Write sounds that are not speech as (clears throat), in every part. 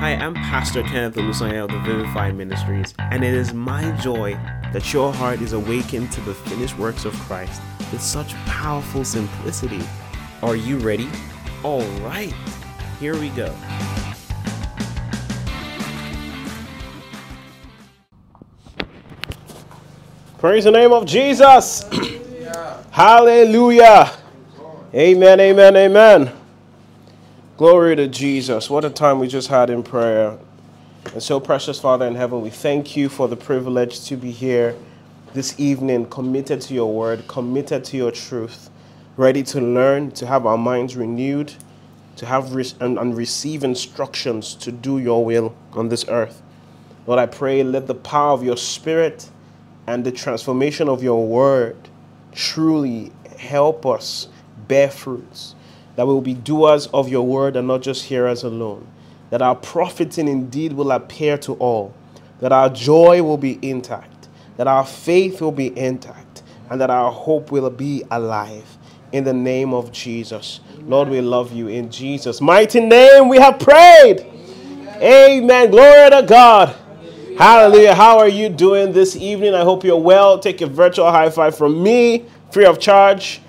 Hi, I'm Pastor Kenneth Olusanya of the Vivify Ministries, and it is my joy that your heart is awakened to the finished works of Christ with such powerful simplicity. Are you ready? All right, here we go. Praise the name of Jesus. (clears throat) Hallelujah. Amen, amen, amen. Glory to Jesus. What a time we just had in prayer. And so, precious Father in heaven, we thank you for the privilege to be here this evening, committed to your word, committed to your truth, ready to learn, to have our minds renewed, to have re- and, and receive instructions to do your will on this earth. Lord, I pray, let the power of your spirit and the transformation of your word truly help us bear fruits, that we will be doers of your word and not just hearers alone, that our profiting indeed will appear to all, that our joy will be intact, that our faith will be intact, and that our hope will be alive. In the name of Jesus. Lord, we love you. In Jesus' mighty name, we have prayed. Amen. Amen. Glory to God. Hallelujah. How are you doing this evening? I hope you're well. Take a virtual high five from me, free of charge.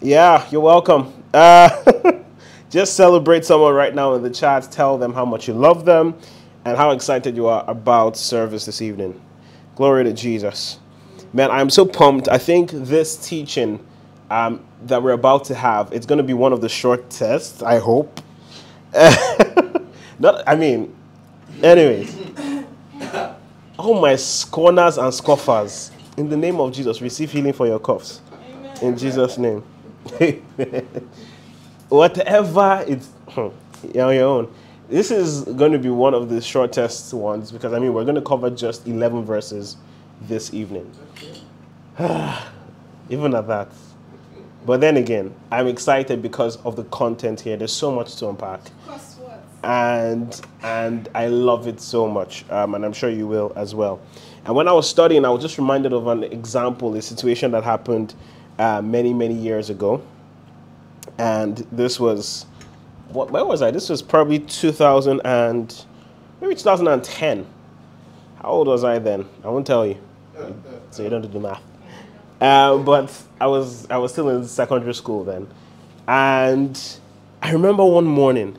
Yeah, you're welcome. Uh, (laughs) just celebrate someone right now in the chat. Tell them how much you love them and how excited you are about service this evening. Glory to Jesus. Man, I'm so pumped. I think this teaching um, that we're about to have, it's going to be one of the short tests, I hope. (laughs) Not, I mean, anyways. (coughs) All my scorners and scoffers, in the name of Jesus, receive healing for your coughs. Amen. In Jesus' name. (laughs) Whatever it's hmm, you're on your own. This is going to be one of the shortest ones because I mean we're going to cover just 11 verses this evening. (sighs) Even at that. But then again, I'm excited because of the content here. There's so much to unpack and and I love it so much, um, and I'm sure you will as well. And when I was studying, I was just reminded of an example, a situation that happened uh, many many years ago, and this was what where was I? This was probably 2000 and maybe 2010. How old was I then? I won't tell you, so you don't do the math. Uh, but I was I was still in secondary school then, and I remember one morning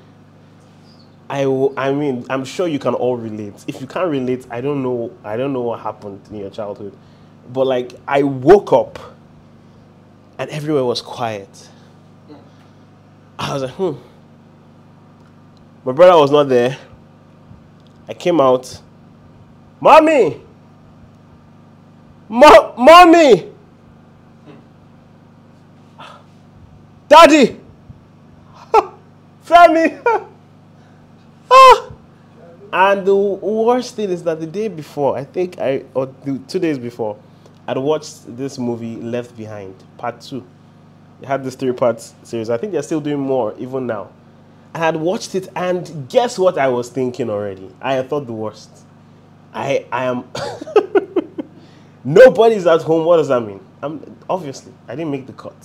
I, I mean, I'm sure you can all relate. If you can't relate, I don't know. I don't know what happened in your childhood, but like I woke up, and everywhere was quiet. I was like, hmm. My brother was not there. I came out. Mommy! Mo- mommy! Daddy! (laughs) family. (laughs) And the worst thing is that the day before, I think I, or two days before, I'd watched this movie, Left Behind, Part 2 had this three part series. I think they're still doing more, even now. I had watched it, and guess what I was thinking already? I thought the worst. I, I am. (laughs) Nobody's at home. What does that mean? I'm obviously I didn't make the cut.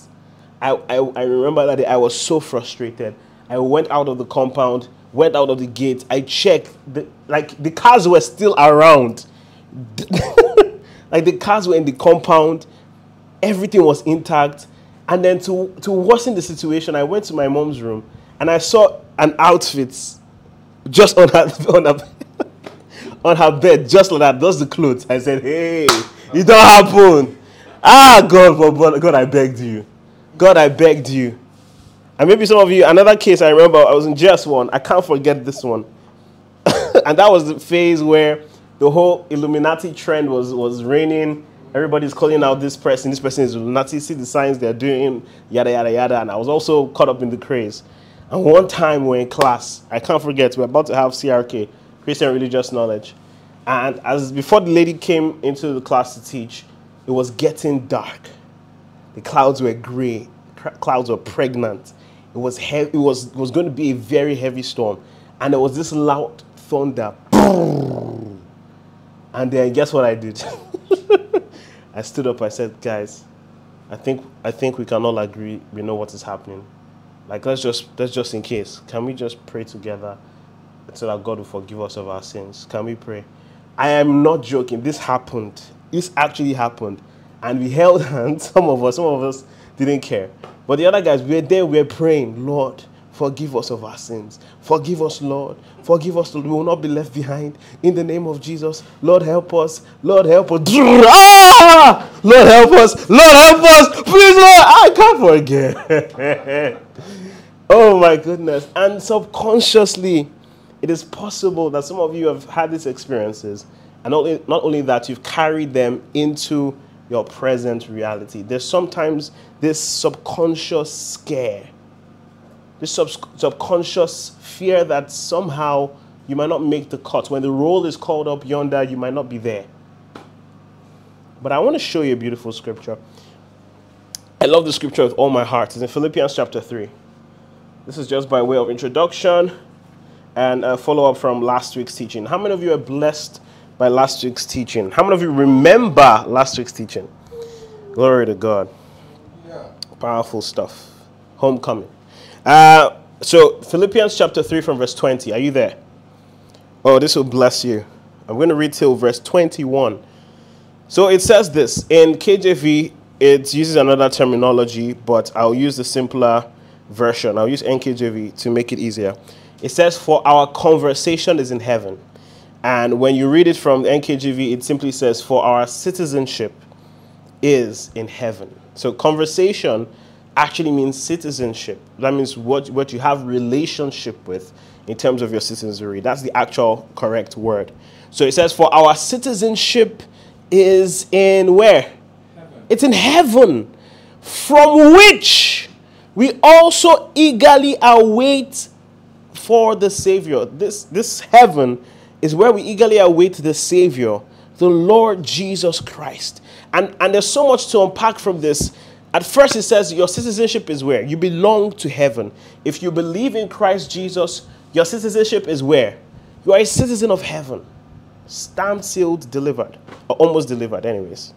I, I, I remember that day I was so frustrated. I went out of the compound went out of the gate. I checked, the, like the cars were still around. (laughs) like the cars were in the compound, everything was intact. And then to, to worsen the situation, I went to my mom's room and I saw an outfit just on her, (laughs) on her, on her bed, just like that. Those the clothes. I said, hey, it don't happen. Ah, God, God, I begged you. God, I begged you. And maybe some of you, another case I remember, I was in just one. I can't forget this one. (laughs) and that was the phase where the whole Illuminati trend was, was reigning. Everybody's calling out this person, this person is Illuminati, see the signs they're doing, yada, yada, yada. And I was also caught up in the craze. And one time we're in class, I can't forget, we're about to have CRK, Christian Religious Knowledge. And as before the lady came into the class to teach, it was getting dark. The clouds were gray, clouds were pregnant. It was heavy, it was it was going to be a very heavy storm, and there was this loud thunder. (laughs) And then guess what I did? (laughs) I stood up. I said, "Guys, I think I think we can all agree. We know what is happening. Like let's just let's just in case. Can we just pray together so that God will forgive us of our sins. Can we pray? I am not joking. This happened. This actually happened. And we held (laughs) hands. Some of us, some of us didn't care. But the other guys, we were there, we were praying, Lord, forgive us of our sins. Forgive us, Lord. Forgive us, Lord. We will not be left behind. In the name of Jesus, Lord, help us. Lord, help us. (laughs) Lord, help us. Lord, help us. Please, Lord, I can't forget. (laughs) oh, my goodness. And subconsciously, it is possible that some of you have had these experiences, and not only, not only that, you've carried them into your present reality. There's sometimes this subconscious scare, this sub- subconscious fear that somehow you might not make the cut. When the roll is called up yonder, you might not be there. But I want to show you a beautiful scripture. I love the scripture with all my heart. It's in Philippians chapter 3. This is just by way of introduction and a follow up from last week's teaching. How many of you are blessed by last week's teaching? How many of you remember last week's teaching? Glory to God. Yeah. Powerful stuff. Homecoming. Uh, so, Philippians chapter 3 from verse 20. Are you there? Oh, this will bless you. I'm going to read till verse 21. So it says this in KJV, it uses another terminology, but I'll use the simpler version. I'll use NKJV to make it easier. It says, For our conversation is in heaven. And when you read it from the NKJV, it simply says, For our citizenship is in heaven. So conversation actually means citizenship. That means what, what you have relationship with in terms of your citizenry. That's the actual correct word. So it says, For our citizenship is in where? Heaven. It's in heaven, from which we also eagerly await for the Savior. This, this heaven is where we eagerly await the Savior, the Lord Jesus Christ. And, and there's so much to unpack from this. At first, it says your citizenship is where? You belong to heaven. If you believe in Christ Jesus, your citizenship is where? You are a citizen of heaven. Stamped, sealed, delivered. Or almost delivered, anyways.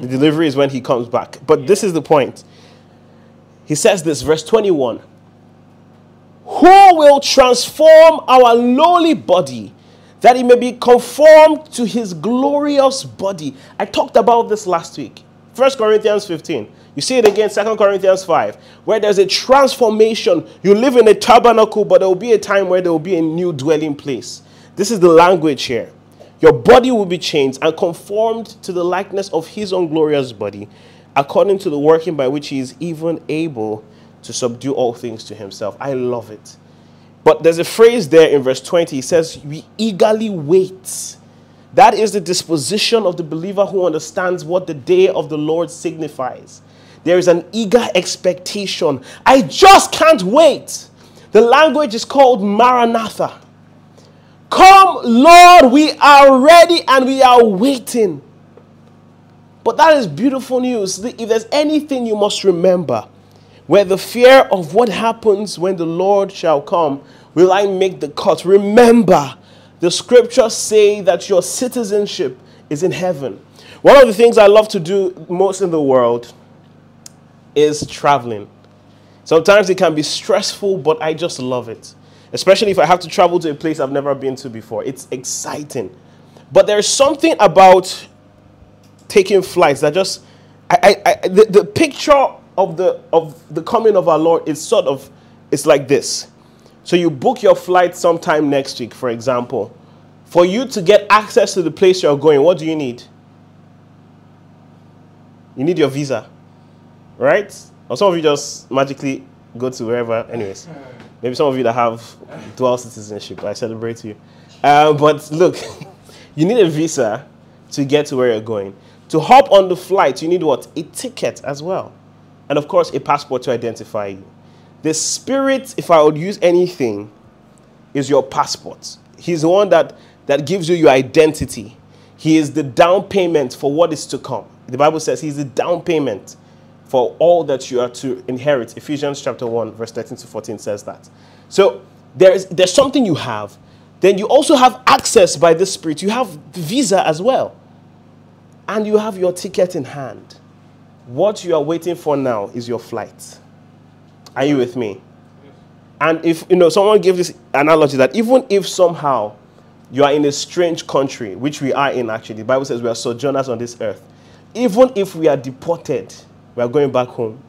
The delivery is when he comes back. But this is the point. He says this, verse 21 Who will transform our lowly body that it may be conformed to his glorious body. I talked about this last week. 1 Corinthians 15. You see it again, 2 Corinthians 5, where there's a transformation. You live in a tabernacle, but there will be a time where there will be a new dwelling place. This is the language here. Your body will be changed and conformed to the likeness of his own glorious body, according to the working by which he is even able to subdue all things to himself. I love it. But there's a phrase there in verse 20. He says, We eagerly wait. That is the disposition of the believer who understands what the day of the Lord signifies. There is an eager expectation. I just can't wait. The language is called Maranatha. Come, Lord, we are ready and we are waiting. But that is beautiful news. If there's anything you must remember, where the fear of what happens when the Lord shall come will I make the cut. Remember, the scriptures say that your citizenship is in heaven. One of the things I love to do most in the world is traveling. Sometimes it can be stressful, but I just love it. Especially if I have to travel to a place I've never been to before. It's exciting. But there's something about taking flights that just I, I, I the, the picture of the of the coming of our Lord is sort of it's like this. So you book your flight sometime next week, for example. For you to get access to the place you're going, what do you need? You need your visa, right? Or some of you just magically go to wherever. Anyways, maybe some of you that have dual citizenship, I celebrate you. Uh, but look, (laughs) you need a visa to get to where you're going. To hop on the flight, you need what? A ticket as well. And of course, a passport to identify you. The Spirit, if I would use anything, is your passport. He's the one that, that gives you your identity. He is the down payment for what is to come. The Bible says He's the down payment for all that you are to inherit. Ephesians chapter 1, verse 13 to 14 says that. So there's, there's something you have. Then you also have access by the Spirit. You have the visa as well. And you have your ticket in hand. What you are waiting for now is your flight. Are you with me? And if you know, someone gave this analogy that even if somehow you are in a strange country, which we are in actually, the Bible says we are sojourners on this earth. Even if we are deported, we are going back home.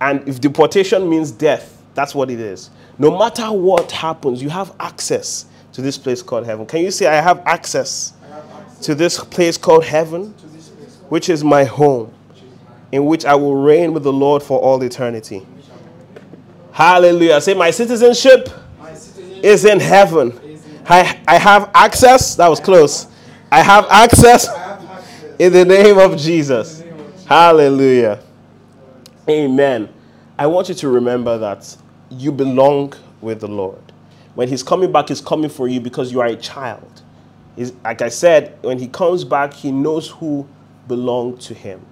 And if deportation means death, that's what it is. No matter what happens, you have access to this place called heaven. Can you say, I have access, I have access to this place called heaven, which is my home, in which I will reign with the Lord for all eternity? Hallelujah. Say, my citizenship, my citizenship is in heaven. Is in I, I have access. That was close. I have access. in the name of Jesus. Hallelujah. Amen. I want you to remember that you belong with the Lord. When He's coming back, He's coming for you because you are a child. He's, like I said, when He comes back, He knows who belong to Him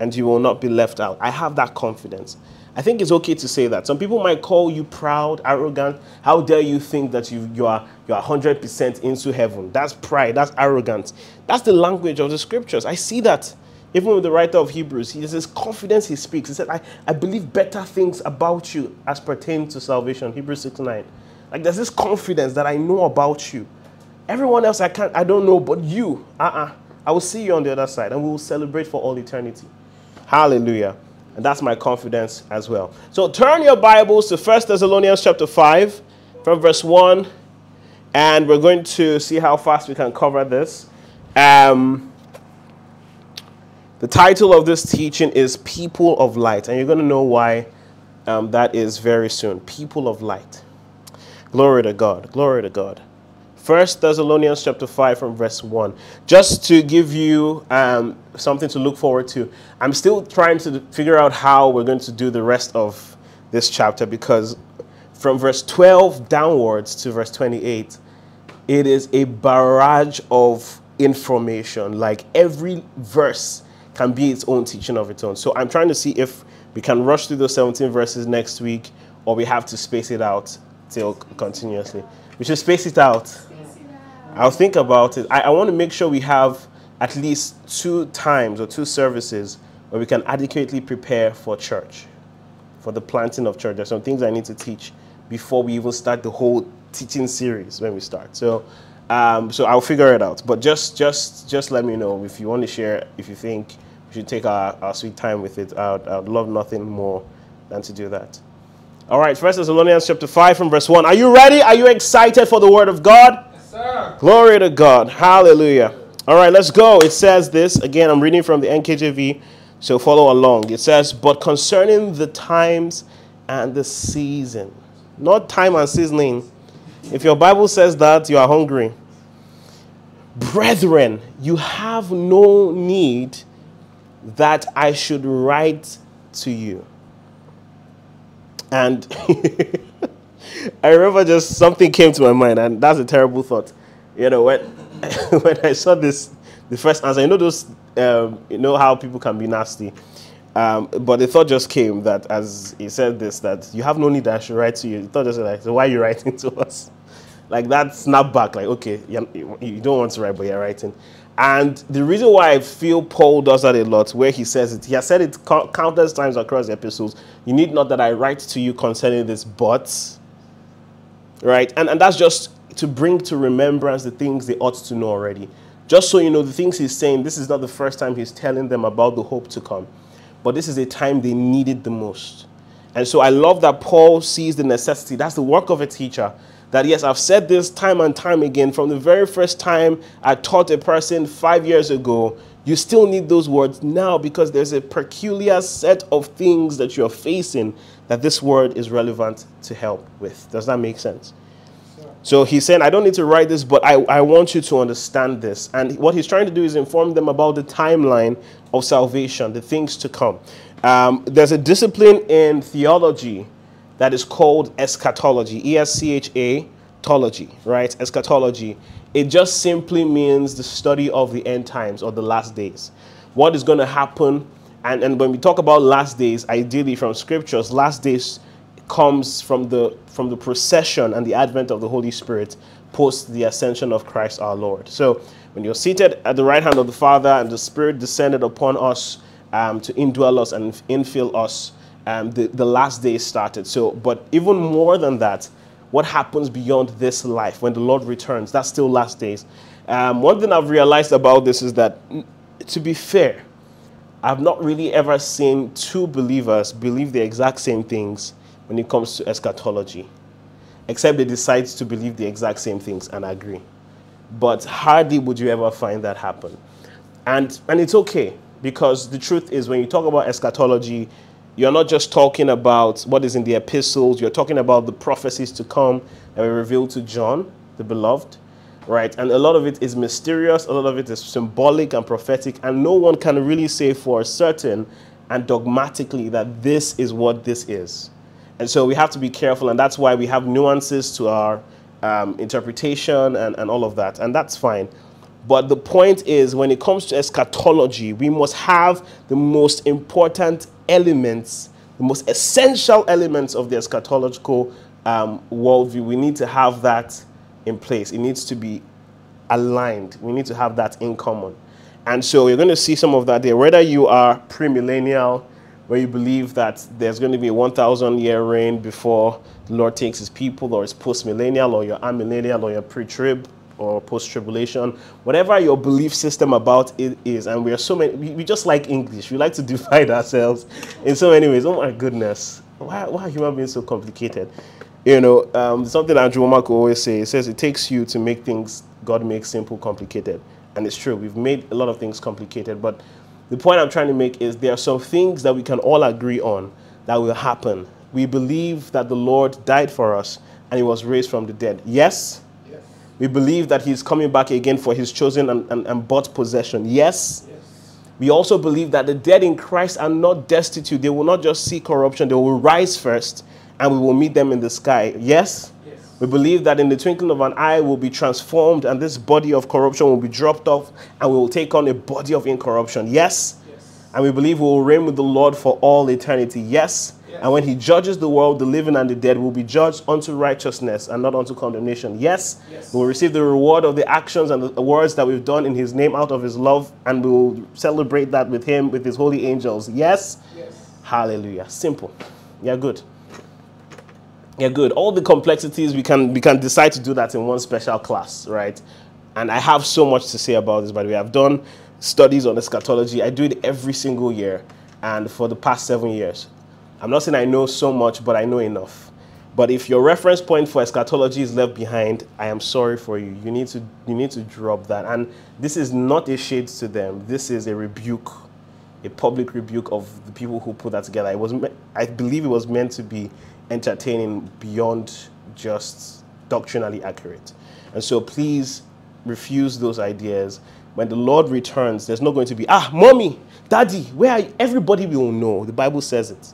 and you will not be left out. I have that confidence. I think it's okay to say that. Some people might call you proud, arrogant. How dare you think that you, you are you are 100% into heaven? That's pride, that's arrogance. That's the language of the scriptures. I see that. Even with the writer of Hebrews, he this confidence he speaks. He said, I, I believe better things about you as pertain to salvation. Hebrews 6 9. Like there's this confidence that I know about you. Everyone else I can't, I don't know, but you, uh-uh. I will see you on the other side and we will celebrate for all eternity. Hallelujah. And that's my confidence as well. So turn your Bibles to 1 Thessalonians chapter 5 from verse 1. And we're going to see how fast we can cover this. Um, the title of this teaching is People of Light. And you're going to know why um, that is very soon. People of Light. Glory to God. Glory to God. First Thessalonians chapter 5 from verse 1. Just to give you um, something to look forward to. I'm still trying to figure out how we're going to do the rest of this chapter because from verse 12 downwards to verse 28, it is a barrage of information. Like every verse can be its own teaching of its own. So I'm trying to see if we can rush through those 17 verses next week or we have to space it out till continuously. We should space it out. I'll think about it. I, I want to make sure we have at least two times or two services where we can adequately prepare for church, for the planting of church. There's some things I need to teach before we even start the whole teaching series when we start. So, um, so I'll figure it out. But just, just, just let me know if you want to share. If you think we should take our, our sweet time with it, I'd, I'd love nothing more than to do that. All right, First Thessalonians chapter five from verse one. Are you ready? Are you excited for the word of God? Yes, Sir. Glory to God. Hallelujah. All right, let's go. It says this. Again, I'm reading from the NKJV, so follow along. It says, But concerning the times and the season, not time and seasoning. If your Bible says that, you are hungry. Brethren, you have no need that I should write to you. And (laughs) I remember just something came to my mind, and that's a terrible thought. You know, when (laughs) when I saw this, the first answer, you know those, um, you know how people can be nasty. Um, but the thought just came that as he said this, that you have no need that I should write to you. The thought just like, so why are you writing (laughs) to us? Like that snap back, like, okay, you, you don't want to write, but you're writing. And the reason why I feel Paul does that a lot, where he says it, he has said it countless times across the epistles. You need not that I write to you concerning this, but right? And, and that's just to bring to remembrance the things they ought to know already. Just so you know, the things he's saying, this is not the first time he's telling them about the hope to come, but this is a time they needed the most. And so I love that Paul sees the necessity. That's the work of a teacher. That, yes, I've said this time and time again. From the very first time I taught a person five years ago, you still need those words now because there's a peculiar set of things that you're facing that this word is relevant to help with. Does that make sense? So he's saying, I don't need to write this, but I, I want you to understand this. And what he's trying to do is inform them about the timeline of salvation, the things to come. Um, there's a discipline in theology that is called eschatology, E S C H A, tology, right? Eschatology. It just simply means the study of the end times or the last days. What is going to happen and, and when we talk about last days, ideally from scriptures, last days comes from the from the procession and the advent of the Holy Spirit post the ascension of Christ our Lord. So when you're seated at the right hand of the Father and the Spirit descended upon us um, to indwell us and infill us, um, the, the last day started. So, but even more than that, what happens beyond this life when the Lord returns? That's still last days. Um, one thing I've realized about this is that, to be fair, I've not really ever seen two believers believe the exact same things when it comes to eschatology, except they decide to believe the exact same things and agree. But hardly would you ever find that happen. And, and it's okay, because the truth is, when you talk about eschatology, you're not just talking about what is in the epistles, you're talking about the prophecies to come that were revealed to John, the beloved right? And a lot of it is mysterious, a lot of it is symbolic and prophetic, and no one can really say for certain and dogmatically that this is what this is. And so we have to be careful, and that's why we have nuances to our um, interpretation and, and all of that, and that's fine. But the point is, when it comes to eschatology, we must have the most important elements, the most essential elements of the eschatological um, worldview. We need to have that in place. It needs to be aligned. We need to have that in common. And so you're going to see some of that there. Whether you are premillennial, where you believe that there's going to be a 1,000 year reign before the Lord takes his people, or it's postmillennial, or you're amillennial, or you're pre trib, or post tribulation, whatever your belief system about it is. And we are so many, we, we, just like English. We like to (laughs) divide ourselves in so many ways. Oh my goodness. Why, why are human beings so complicated? You know, um, something Andrew Wommack always says, says it takes you to make things God makes simple complicated. And it's true, we've made a lot of things complicated, but the point I'm trying to make is there are some things that we can all agree on that will happen. We believe that the Lord died for us and he was raised from the dead. Yes? We believe that he's coming back again for his chosen and, and, and bought possession. Yes? yes? We also believe that the dead in Christ are not destitute. They will not just see corruption, they will rise first and we will meet them in the sky. Yes? yes? We believe that in the twinkling of an eye we'll be transformed and this body of corruption will be dropped off and we will take on a body of incorruption. Yes? yes. And we believe we will reign with the Lord for all eternity. Yes? Yes? And when he judges the world, the living and the dead will be judged unto righteousness and not unto condemnation. Yes? yes. We will receive the reward of the actions and the words that we've done in his name out of his love and we will celebrate that with him, with his holy angels. Yes? Yes. Hallelujah. Simple. Yeah, good. Yeah, good. All the complexities we can we can decide to do that in one special class, right? And I have so much to say about this. By the way, I've done studies on eschatology. I do it every single year, and for the past seven years. I'm not saying I know so much, but I know enough. But if your reference point for eschatology is left behind, I am sorry for you. You need to you need to drop that. And this is not a shade to them. This is a rebuke, a public rebuke of the people who put that together. It was I believe it was meant to be entertaining beyond just doctrinally accurate. And so please refuse those ideas. When the Lord returns, there's not going to be, ah, mommy, daddy, where are you? Everybody will know. The Bible says it.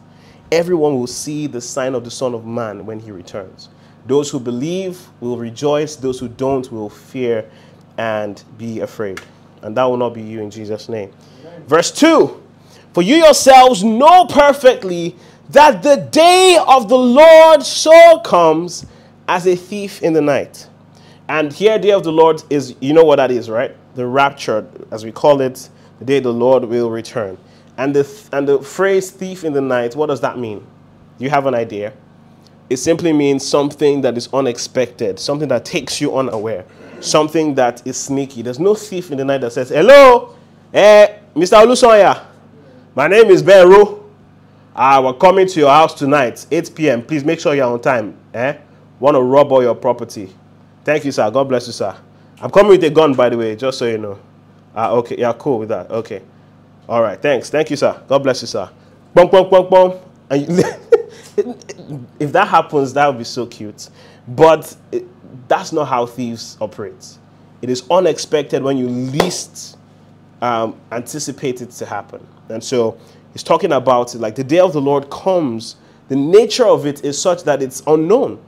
Everyone will see the sign of the Son of Man when he returns. Those who believe will rejoice, those who don't will fear and be afraid. And that will not be you in Jesus' name. Amen. Verse 2 For you yourselves know perfectly that the day of the Lord so comes as a thief in the night. And here, day of the Lord is, you know what that is, right? The rapture, as we call it, the day the Lord will return. And the, and the phrase thief in the night, what does that mean? You have an idea? It simply means something that is unexpected, something that takes you unaware, something that is sneaky. There's no thief in the night that says, Hello, eh, Mr. Olusanya, my name is Ben. Uh, we're coming to your house tonight, 8 p.m. Please make sure you're on time. Eh? Want to rob all your property. Thank you, sir. God bless you, sir. I'm coming with a gun, by the way, just so you know. Ah, okay. Yeah, cool with that. Okay. All right. Thanks. Thank you, sir. God bless you, sir. Bum, bum, bum, bum. And (laughs) if that happens, that would be so cute. But it, that's not how thieves operate. It is unexpected when you least um, anticipate it to happen. And so He's talking about it like the day of the Lord comes. The nature of it is such that it's unknown.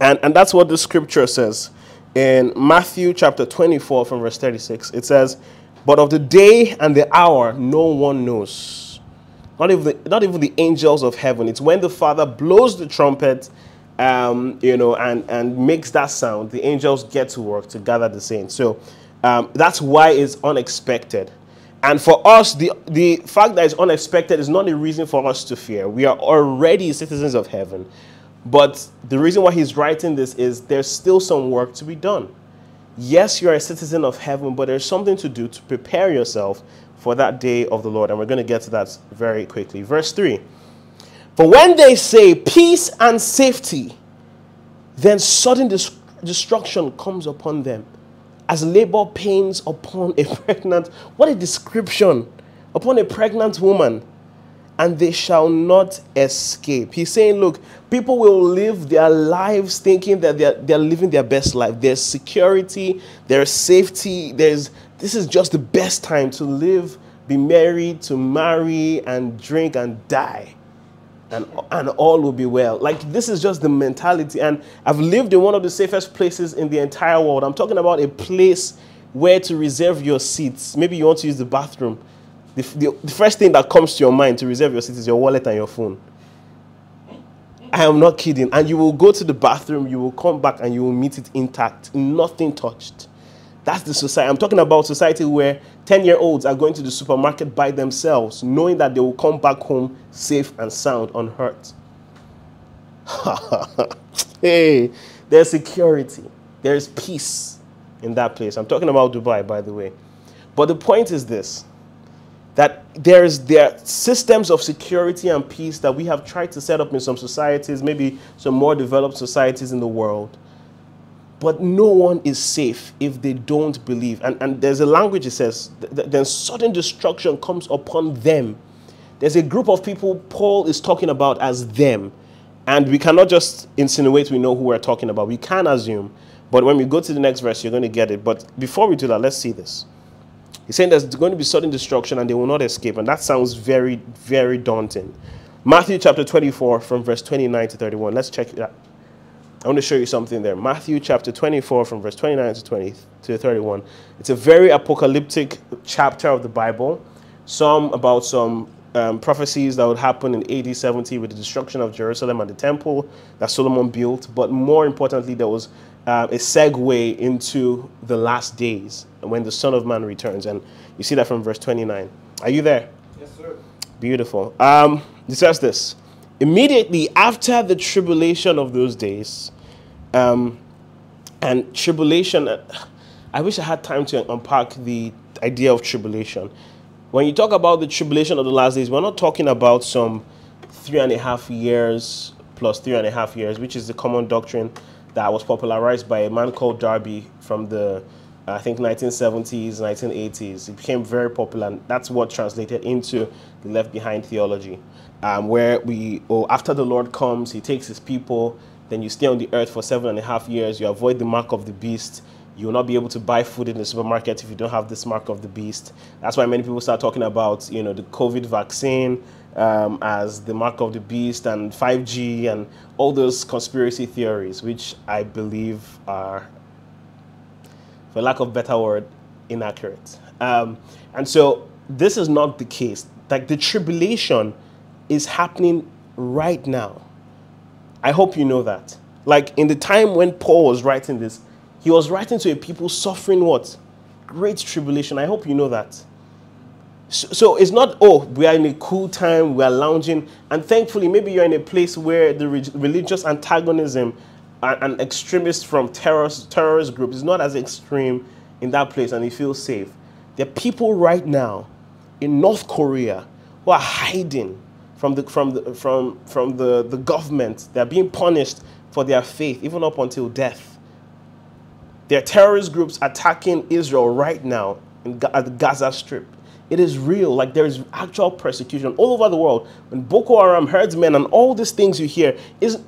And, and that's what the scripture says in Matthew chapter 24 from verse 36. It says, But of the day and the hour no one knows. Not even the, not even the angels of heaven. It's when the Father blows the trumpet, um, you know, and, and makes that sound, the angels get to work to gather the saints. So um, that's why it's unexpected. And for us, the, the fact that it's unexpected is not a reason for us to fear. We are already citizens of heaven. But the reason why he's writing this is there's still some work to be done. Yes, you're a citizen of heaven, but there's something to do to prepare yourself for that day of the Lord. And we're going to get to that very quickly. Verse 3 For when they say peace and safety, then sudden destruction comes upon them as labor pains upon a pregnant. What a description! Upon a pregnant woman. And they shall not escape. He's saying, look, people will live their lives thinking that they're, they're living their best life. There's security, there's safety, there's this is just the best time to live, be married, to marry, and drink and die and, and all will be well. Like, this is just the mentality. And I've lived in one of the safest places in the entire world. I'm talking about a place where to reserve your seats. Maybe you want to use the bathroom. The, the, the first thing that comes to your mind to reserve your seat is your wallet and your phone. I am not kidding. And you will go to the bathroom, you will come back, and you will meet it intact, nothing touched. That's the society. I'm talking about society where 10 year olds are going to the supermarket by themselves, knowing that they will come back home safe and sound, unhurt. (laughs) hey, there's security, there's peace in that place. I'm talking about Dubai, by the way. But the point is this that there are systems of security and peace that we have tried to set up in some societies, maybe some more developed societies in the world but no one is safe if they don't believe. And, and there's a language it says, then sudden destruction comes upon them. There's a group of people Paul is talking about as them. And we cannot just insinuate we know who we're talking about. We can assume. But when we go to the next verse, you're going to get it. But before we do that, let's see this. He's saying there's going to be sudden destruction and they will not escape. And that sounds very, very daunting. Matthew chapter 24, from verse 29 to 31. Let's check that I want to show you something there. Matthew chapter 24, from verse 29 to 20 to 31. It's a very apocalyptic chapter of the Bible. Some about some um, prophecies that would happen in AD 70 with the destruction of Jerusalem and the temple that Solomon built. But more importantly, there was uh, a segue into the last days when the Son of Man returns. And you see that from verse 29. Are you there? Yes, sir. Beautiful. Um, it says this immediately after the tribulation of those days, um, and tribulation, I wish I had time to unpack the idea of tribulation. When you talk about the tribulation of the last days, we're not talking about some three and a half years plus three and a half years, which is the common doctrine that was popularized by a man called Darby from the I think 1970s, 1980s. It became very popular, and that's what translated into the Left Behind theology um, where we, oh, after the Lord comes, he takes his people, then you stay on the earth for seven and a half years, you avoid the mark of the beast, you will not be able to buy food in the supermarket if you don't have this mark of the beast. That's why many people start talking about, you know, the COVID vaccine um, as the mark of the beast and 5G and all those conspiracy theories, which I believe are, for lack of better word, inaccurate. Um, and so this is not the case. Like the tribulation is happening right now. I hope you know that. Like in the time when Paul was writing this, he was writing to a people suffering what? Great tribulation. I hope you know that. So, so, it's not, oh, we are in a cool time, we are lounging, and thankfully, maybe you're in a place where the re- religious antagonism and, and extremists from terrorist, terrorist groups is not as extreme in that place and you feel safe. There are people right now in North Korea who are hiding from the, from the, from, from the, the government. They're being punished for their faith, even up until death. There are terrorist groups attacking Israel right now in, at the Gaza Strip. It is real. Like there is actual persecution all over the world. When Boko Haram, herdsmen, and all these things you hear is.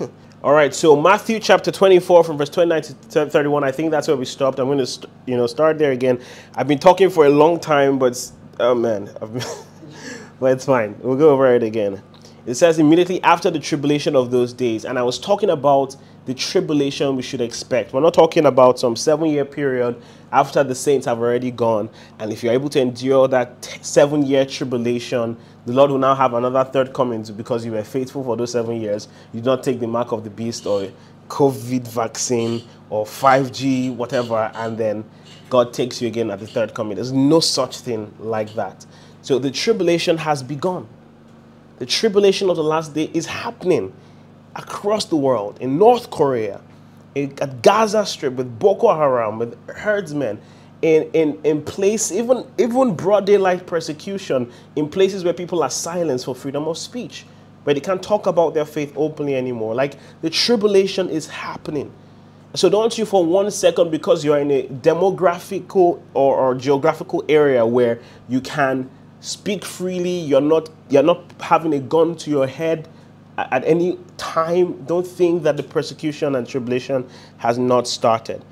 (laughs) all right. So Matthew chapter 24 from verse 29 to 31. I think that's where we stopped. I'm going to you know start there again. I've been talking for a long time, but oh man, I've been (laughs) but it's fine. We'll go over it again. It says immediately after the tribulation of those days, and I was talking about the tribulation we should expect. We're not talking about some seven year period after the saints have already gone. And if you're able to endure that seven year tribulation, the Lord will now have another third coming because you were faithful for those seven years. You did not take the mark of the beast or COVID vaccine or 5G, whatever, and then God takes you again at the third coming. There's no such thing like that. So the tribulation has begun. The tribulation of the last day is happening across the world in North Korea, in, at Gaza Strip with Boko Haram, with herdsmen, in, in, in place, even, even broad daylight persecution in places where people are silenced for freedom of speech, where they can't talk about their faith openly anymore. Like the tribulation is happening. So don't you for one second, because you're in a demographical or, or geographical area where you can speak freely, you're not you're not having a gun to your head at, any time, don't think that the persecution and tribulation has not started.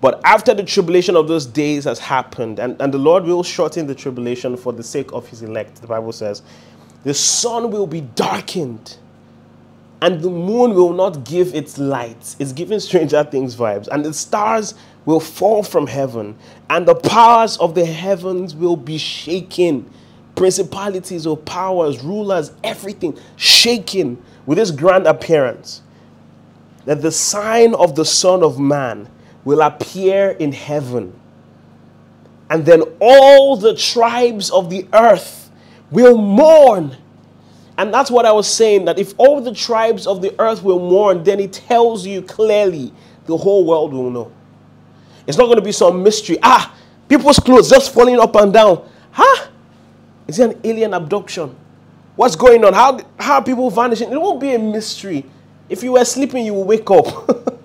But after the tribulation of those days has happened, and, and the Lord will shorten the tribulation for the sake of his elect, the Bible says, the sun will be darkened and the moon will not give its light. It's giving Stranger Things vibes. And the stars will fall from heaven, and the powers of the heavens will be shaken. Principalities or powers, rulers, everything shaken with this grand appearance. That the sign of the Son of Man will appear in heaven. And then all the tribes of the earth will mourn and that's what I was saying that if all the tribes of the earth will mourn, then it tells you clearly the whole world will know. It's not going to be some mystery. Ah, people's clothes just falling up and down. Huh? Is it an alien abduction? What's going on? How, how are people vanishing? It won't be a mystery. If you were sleeping, you will wake up.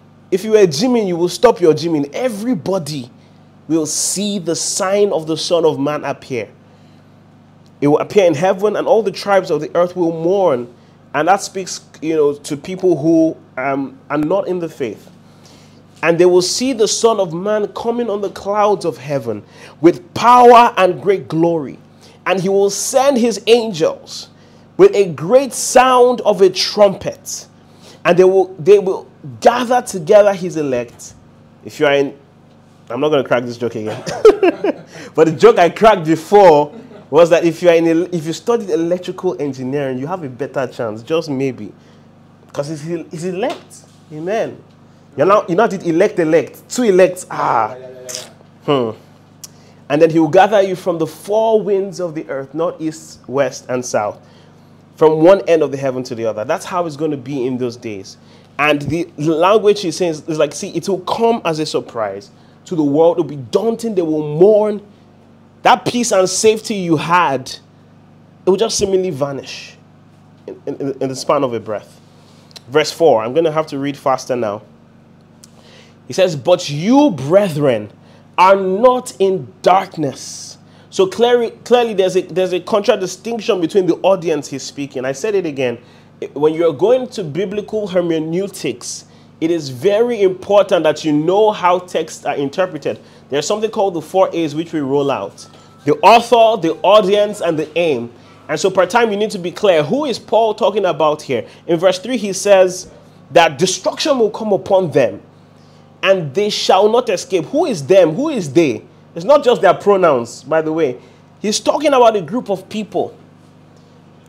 (laughs) if you were gymming, you will stop your gymming. Everybody will see the sign of the Son of Man appear. It will appear in heaven, and all the tribes of the earth will mourn. And that speaks, you know, to people who um, are not in the faith. And they will see the Son of Man coming on the clouds of heaven with power and great glory. And he will send his angels with a great sound of a trumpet. And they will, they will gather together his elect. If you are in, I'm not going to crack this joke again. (laughs) but the joke I cracked before was that if you are in a, if you studied electrical engineering, you have a better chance, just maybe, because it's, it's elect. Amen. You're now you now did elect elect two elects. Ah, hmm. And then he will gather you from the four winds of the earth, north, east, west, and south, from one end of the heaven to the other. That's how it's going to be in those days. And the language he's saying is like, see, it will come as a surprise to the world. It will be daunting. They will mourn that peace and safety you had, it will just seemingly vanish in, in, in the span of a breath. Verse 4, I'm going to have to read faster now. He says, But you, brethren, are not in darkness. So clearly, clearly there's, a, there's a contradistinction between the audience he's speaking. I said it again. When you're going to biblical hermeneutics, it is very important that you know how texts are interpreted. There's something called the four A's which we roll out the author, the audience, and the aim. And so, per time, you need to be clear who is Paul talking about here? In verse 3, he says that destruction will come upon them and they shall not escape. Who is them? Who is they? It's not just their pronouns, by the way. He's talking about a group of people.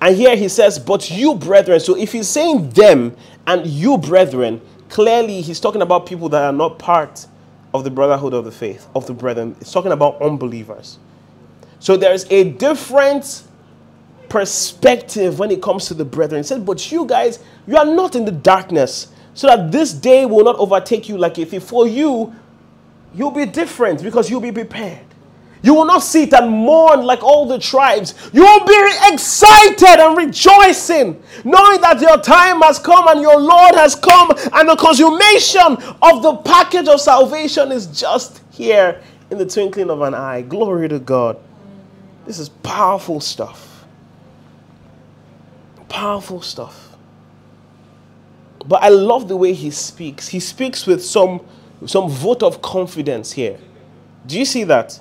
And here he says, But you, brethren. So if he's saying them and you, brethren, clearly he's talking about people that are not part of the brotherhood of the faith, of the brethren. It's talking about unbelievers. So there's a different perspective when it comes to the brethren. He said, But you guys, you are not in the darkness, so that this day will not overtake you like a thief. For you, you'll be different because you'll be prepared. You will not sit and mourn like all the tribes. You will be excited and rejoicing, knowing that your time has come and your Lord has come, and the consummation of the package of salvation is just here in the twinkling of an eye. Glory to God. This is powerful stuff. Powerful stuff. But I love the way he speaks. He speaks with some, some vote of confidence here. Do you see that?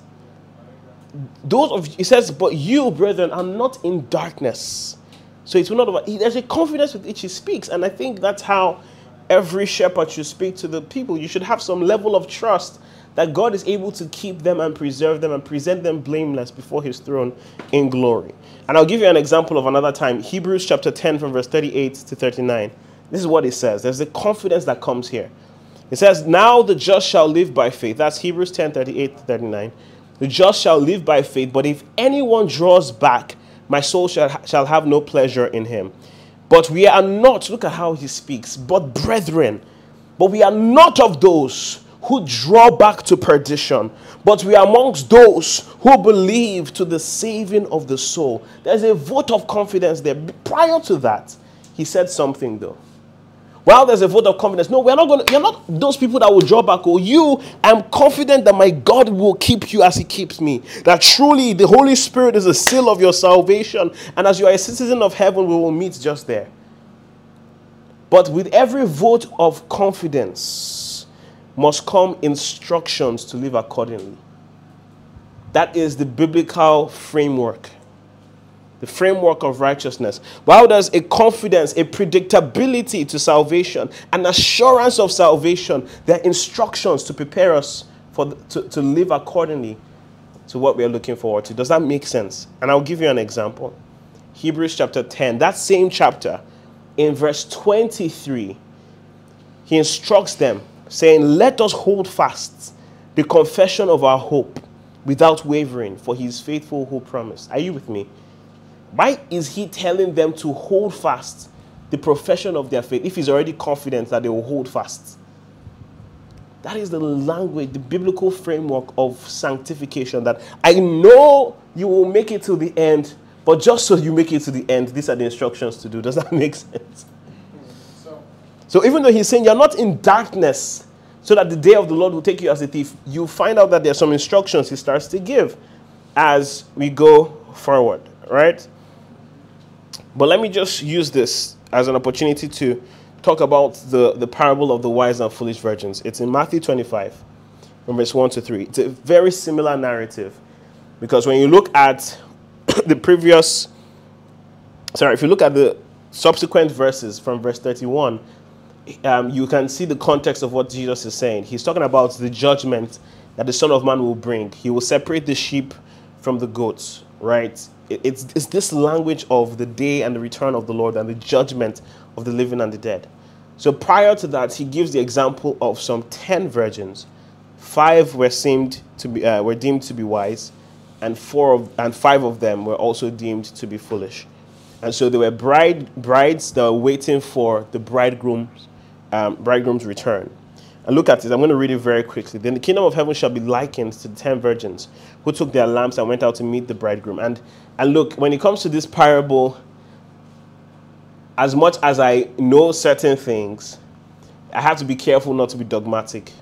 Those of he says, but you, brethren, are not in darkness. So it's not about there's a confidence with which he speaks, and I think that's how every shepherd should speak to the people. You should have some level of trust that God is able to keep them and preserve them and present them blameless before his throne in glory. And I'll give you an example of another time. Hebrews chapter 10 from verse 38 to 39. This is what it says. There's a confidence that comes here. It says, Now the just shall live by faith. That's Hebrews 10 38 39. The just shall live by faith, but if anyone draws back, my soul shall, shall have no pleasure in him. But we are not, look at how he speaks, but brethren, but we are not of those who draw back to perdition, but we are amongst those who believe to the saving of the soul. There's a vote of confidence there. Prior to that, he said something though. While there's a vote of confidence, no, we're not going you're not those people that will draw back. Or oh, you, I'm confident that my God will keep you as he keeps me. That truly the Holy Spirit is a seal of your salvation. And as you are a citizen of heaven, we will meet just there. But with every vote of confidence must come instructions to live accordingly. That is the biblical framework the framework of righteousness. While there's a confidence, a predictability to salvation, an assurance of salvation, there are instructions to prepare us for the, to, to live accordingly to what we are looking forward to. Does that make sense? And I'll give you an example. Hebrews chapter 10, that same chapter, in verse 23, he instructs them, saying, Let us hold fast the confession of our hope without wavering, for he is faithful who promised. Are you with me? Why is he telling them to hold fast the profession of their faith if he's already confident that they will hold fast? That is the language, the biblical framework of sanctification that I know you will make it to the end, but just so you make it to the end, these are the instructions to do. Does that (laughs) make sense? So, even though he's saying you're not in darkness, so that the day of the Lord will take you as a thief, you find out that there are some instructions he starts to give as we go forward, right? But let me just use this as an opportunity to talk about the, the parable of the wise and foolish virgins. It's in Matthew 25, from verse 1 to 3. It's a very similar narrative because when you look at (coughs) the previous, sorry, if you look at the subsequent verses from verse 31, um, you can see the context of what Jesus is saying. He's talking about the judgment that the Son of Man will bring. He will separate the sheep from the goats, right? It's, it's this language of the day and the return of the Lord and the judgment of the living and the dead. So prior to that, he gives the example of some ten virgins. Five were seemed to be uh, were deemed to be wise, and four of, and five of them were also deemed to be foolish. And so they were bride brides that were waiting for the bridegroom's um, bridegroom's return. And look at this. I'm going to read it very quickly. Then the kingdom of heaven shall be likened to the ten virgins who took their lamps and went out to meet the bridegroom. And and look, when it comes to this parable, as much as I know certain things, I have to be careful not to be dogmatic.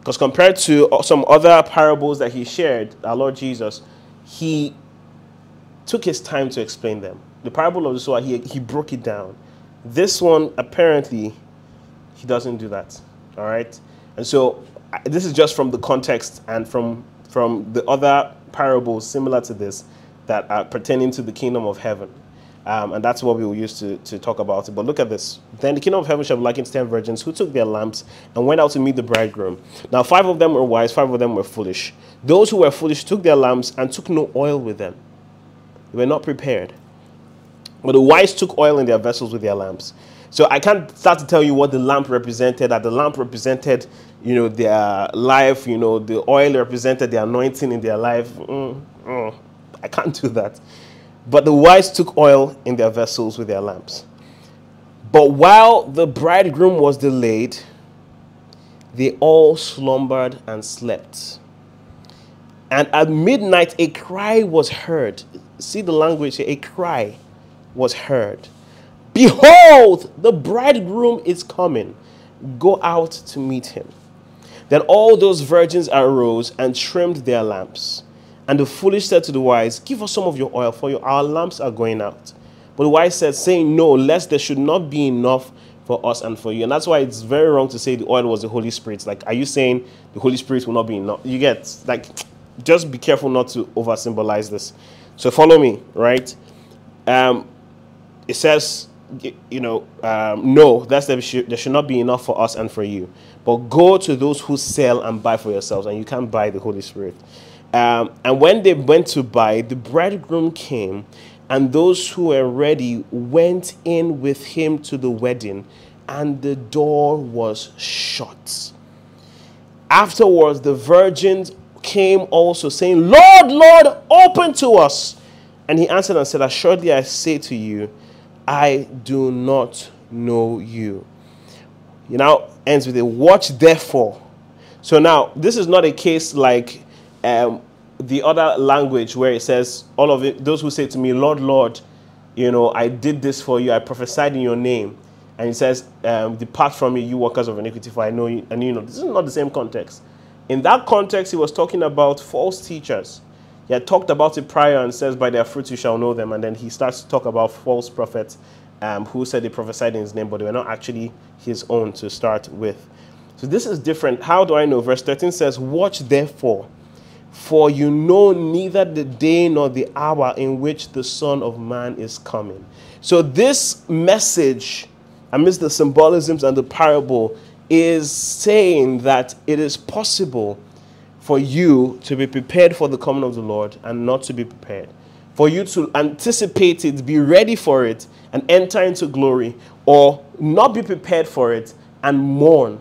Because compared to uh, some other parables that he shared, our Lord Jesus, he took his time to explain them. The parable of the sower, he, he broke it down. This one, apparently, he doesn't do that. All right? And so this is just from the context and from, from the other parables similar to this that are pertaining to the kingdom of heaven. Um, and that's what we will use to, to talk about it. But look at this. Then the kingdom of heaven shall be likened to ten virgins who took their lamps and went out to meet the bridegroom. Now, five of them were wise, five of them were foolish. Those who were foolish took their lamps and took no oil with them. They were not prepared. But the wise took oil in their vessels with their lamps. So I can't start to tell you what the lamp represented. That the lamp represented, you know, their life. You know, the oil represented the anointing in their life. Mm, mm. I can't do that. But the wise took oil in their vessels with their lamps. But while the bridegroom was delayed, they all slumbered and slept. And at midnight, a cry was heard. See the language a cry was heard. Behold, the bridegroom is coming. Go out to meet him. Then all those virgins arose and trimmed their lamps. And the foolish said to the wise, Give us some of your oil, for your, our lamps are going out. But the wise said, saying, No, lest there should not be enough for us and for you. And that's why it's very wrong to say the oil was the Holy Spirit. Like, are you saying the Holy Spirit will not be enough? You get, like, just be careful not to over symbolize this. So follow me, right? Um, it says, you know, um, no, that's there should, there should not be enough for us and for you. But go to those who sell and buy for yourselves, and you can't buy the Holy Spirit. Um, and when they went to buy, the bridegroom came, and those who were ready went in with him to the wedding, and the door was shut. Afterwards, the virgins came also, saying, Lord, Lord, open to us. And he answered and said, Assuredly I say to you, I do not know you. You now ends with a watch therefore. So now this is not a case like um, the other language where it says, All of it, those who say to me, Lord, Lord, you know, I did this for you, I prophesied in your name. And he says, um, Depart from me, you workers of iniquity, for I know you. And you know, this is not the same context. In that context, he was talking about false teachers. He had talked about it prior and says, By their fruits you shall know them. And then he starts to talk about false prophets um, who said they prophesied in his name, but they were not actually his own to start with. So this is different. How do I know? Verse 13 says, Watch therefore, for you know neither the day nor the hour in which the Son of Man is coming. So this message, amidst the symbolisms and the parable, is saying that it is possible for you to be prepared for the coming of the Lord and not to be prepared. For you to anticipate it, be ready for it, and enter into glory, or not be prepared for it and mourn,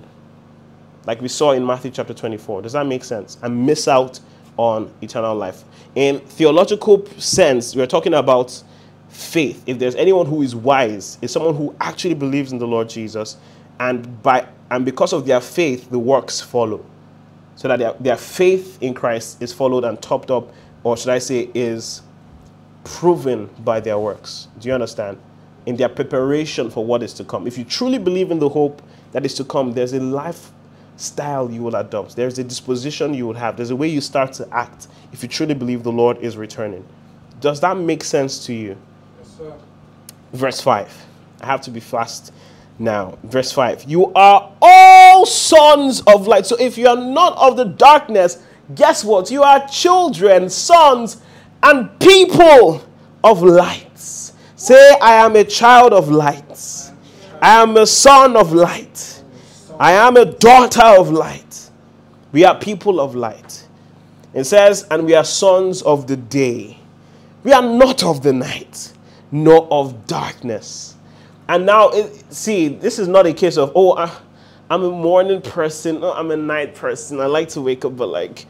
like we saw in Matthew chapter 24. Does that make sense? And miss out on eternal life. In theological sense, we're talking about faith. If there's anyone who is wise, is someone who actually believes in the Lord Jesus, and by and because of their faith, the works follow so that their, their faith in Christ is followed and topped up, or should I say, is proven by their works. Do you understand? In their preparation for what is to come. If you truly believe in the hope that is to come, there's a lifestyle you will adopt, there's a disposition you will have, there's a way you start to act if you truly believe the Lord is returning. Does that make sense to you? Yes, sir. Verse 5. I have to be fast now. Verse 5 You are all sons of light. So if you are not of the darkness, guess what? You are children, sons, and people of lights. Say, I am a child of light. I am a son of light. I am a daughter of light. We are people of light. It says, and we are sons of the day. We are not of the night, nor of darkness. And now, it, see, this is not a case of, oh, I, I'm a morning person, oh, I'm a night person. I like to wake up, but like,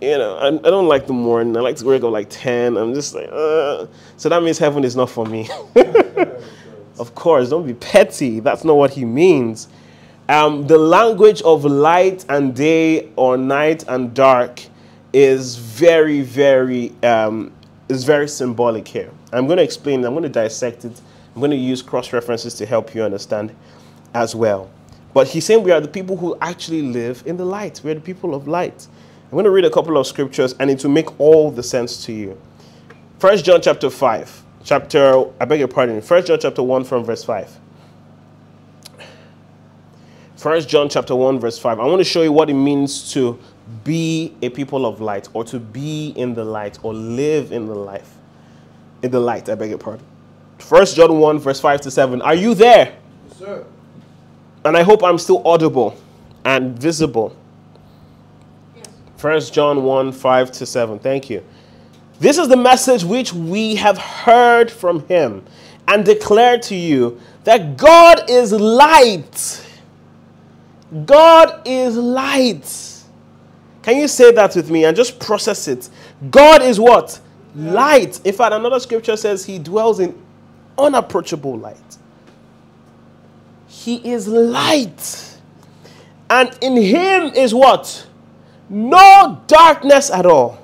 you know, I, I don't like the morning. I like to wake up like 10. I'm just like, uh. So that means heaven is not for me. (laughs) of course, don't be petty. That's not what he means. Um, the language of light and day or night and dark is very, very, um, is very symbolic here. I'm going to explain. I'm going to dissect it I'm going to use cross references to help you understand as well. But he's saying we are the people who actually live in the light. We're the people of light. I'm going to read a couple of scriptures and it will make all the sense to you. First John chapter 5. Chapter, I beg your pardon. First John chapter 1 from verse 5. First John chapter 1 verse 5. I want to show you what it means to be a people of light or to be in the light or live in the life. In the light, I beg your pardon. First John 1, verse 5 to 7. Are you there? Yes, sir. And I hope I'm still audible and visible. First John 1, 5 to 7. Thank you. This is the message which we have heard from him and declared to you that God is light. God is light. Can you say that with me and just process it? God is what? Light. In fact, another scripture says he dwells in unapproachable light. He is light. And in him is what? No darkness at all.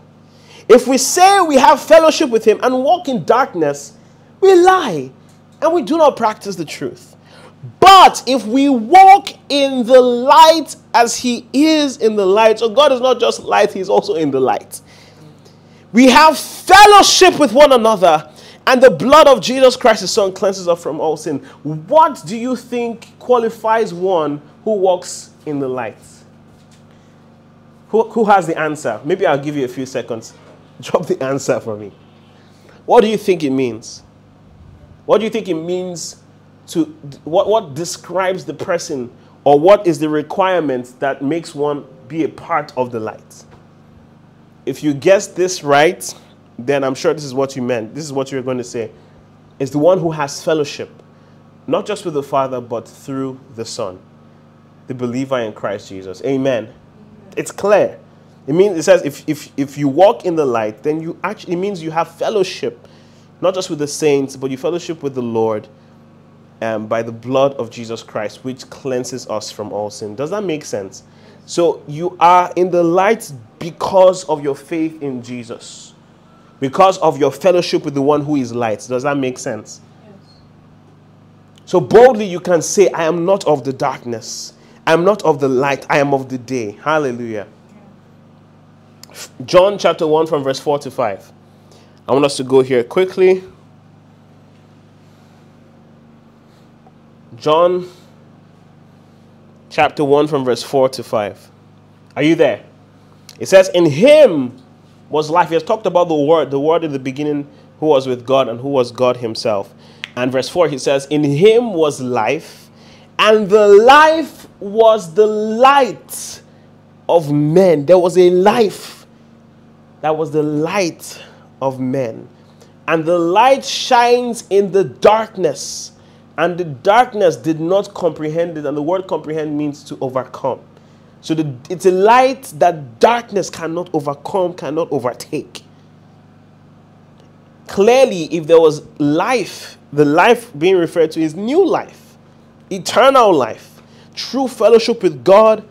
If we say we have fellowship with him and walk in darkness, we lie and we do not practice the truth. But if we walk in the light as he is in the light, so God is not just light, he's also in the light. We have fellowship with one another, and the blood of Jesus Christ, his son, cleanses us from all sin. What do you think qualifies one who walks in the light? Who, who has the answer? Maybe I'll give you a few seconds. (laughs) Drop the answer for me. What do you think it means? What do you think it means to, what, what describes the person or what is the requirement that makes one be a part of the light? If you guess this right, then I'm sure this is what you meant. This is what you're going to say. Is the one who has fellowship, not just with the Father, but through the Son, the believer in Christ Jesus. Amen. It's clear. It means it says if, if, if you walk in the light, then you actually it means you have fellowship, not just with the saints, but you fellowship with the Lord um, by the blood of Jesus Christ, which cleanses us from all sin. Does that make sense? So you are in the light because of your faith in Jesus, because of your fellowship with the one who is light. Does that make sense? Yes. So boldly you can say, I am not of the darkness, I am not of the light, I am of the day. Hallelujah. John chapter 1 from verse 4 to 5. I want us to go here quickly. John chapter 1 from verse 4 to 5. Are you there? It says, In him was life. He has talked about the word, the word in the beginning who was with God and who was God himself. And verse 4, he says, In him was life, and the life was the light of men. There was a life that was the light of men. And the light shines in the darkness, and the darkness did not comprehend it. And the word comprehend means to overcome. So the, it's a light that darkness cannot overcome, cannot overtake. Clearly, if there was life, the life being referred to is new life, eternal life, true fellowship with God,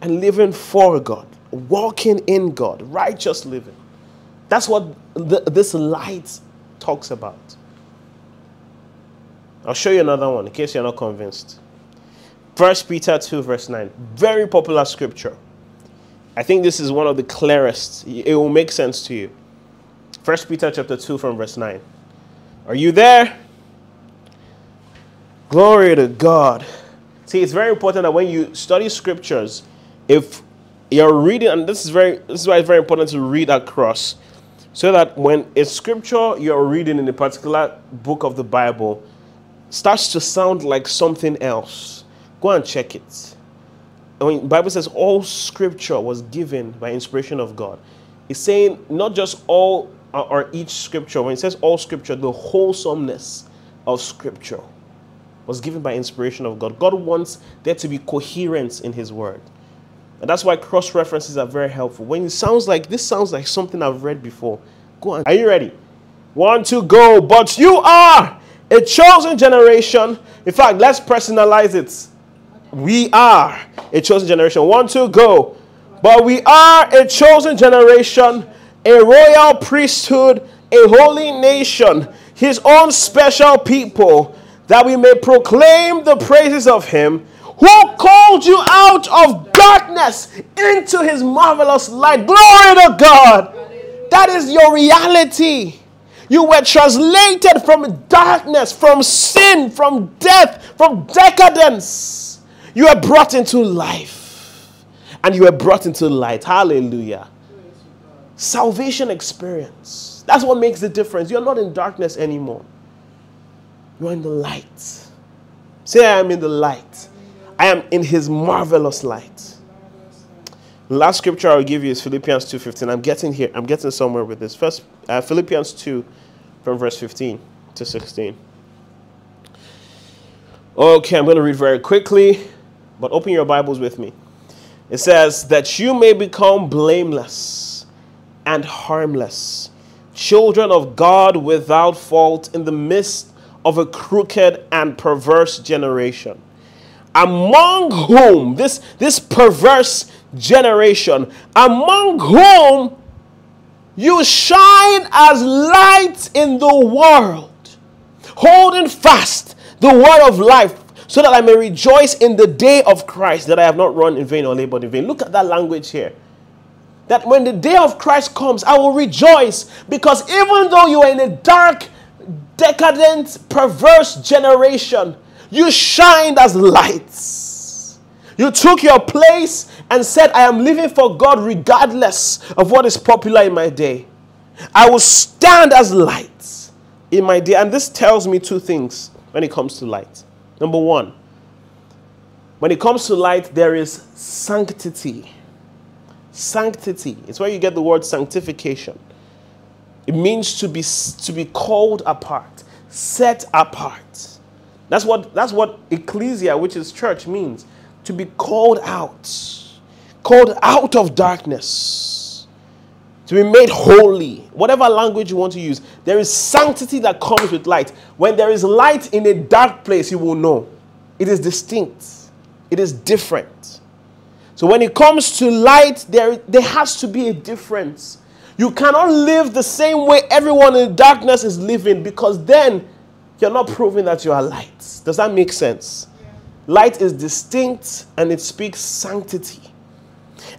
and living for God walking in God, righteous living. That's what the, this light talks about. I'll show you another one in case you're not convinced. First Peter 2, verse 9. Very popular scripture. I think this is one of the clearest. It will make sense to you. First Peter chapter 2 from verse 9. Are you there? Glory to God. See, it's very important that when you study scriptures, if you're reading, and this is very this is why it's very important to read across. So that when a scripture you're reading in a particular book of the Bible starts to sound like something else, go and check it. I mean, Bible says all scripture was given by inspiration of God. It's saying not just all or each scripture. When it says all scripture, the wholesomeness of scripture was given by inspiration of God. God wants there to be coherence in His word. And that's why cross references are very helpful. When it sounds like this sounds like something I've read before, go on. Are you ready? One, two, go. But you are a chosen generation. In fact, let's personalize it. We are a chosen generation. One, two, go. But we are a chosen generation, a royal priesthood, a holy nation, his own special people, that we may proclaim the praises of him who called you out of darkness into his marvelous light. Glory to God. That is your reality. You were translated from darkness, from sin, from death, from decadence. You were brought into life. And you were brought into light. Hallelujah. Salvation experience. That's what makes the difference. You're not in darkness anymore. You're in the light. Say, I am in the light. I am in his marvelous light. Last scripture I'll give you is Philippians 2:15. I'm getting here. I'm getting somewhere with this. First uh, Philippians 2 from verse 15 to 16. Okay, I'm going to read very quickly, but open your Bibles with me. It says that you may become blameless and harmless, children of God without fault in the midst of a crooked and perverse generation among whom this this perverse generation among whom you shine as lights in the world holding fast the word of life so that I may rejoice in the day of Christ that I have not run in vain or labored in vain look at that language here that when the day of Christ comes I will rejoice because even though you are in a dark decadent perverse generation you shined as lights. You took your place and said, I am living for God regardless of what is popular in my day. I will stand as light in my day. And this tells me two things when it comes to light. Number one, when it comes to light, there is sanctity. Sanctity. It's where you get the word sanctification. It means to be, to be called apart, set apart. That's what, that's what ecclesia, which is church, means to be called out, called out of darkness to be made holy. Whatever language you want to use, there is sanctity that comes with light. When there is light in a dark place, you will know it is distinct, it is different. So when it comes to light, there, there has to be a difference. You cannot live the same way everyone in darkness is living because then you're not proving that you are light. Does that make sense? Light is distinct and it speaks sanctity.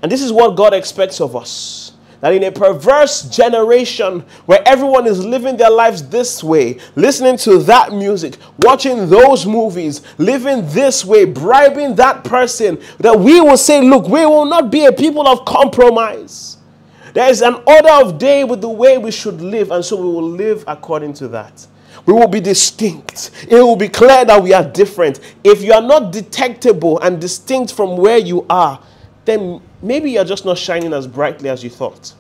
And this is what God expects of us. That in a perverse generation where everyone is living their lives this way, listening to that music, watching those movies, living this way, bribing that person, that we will say, Look, we will not be a people of compromise. There is an order of day with the way we should live, and so we will live according to that. We will be distinct. It will be clear that we are different. If you are not detectable and distinct from where you are, then maybe you're just not shining as brightly as you thought.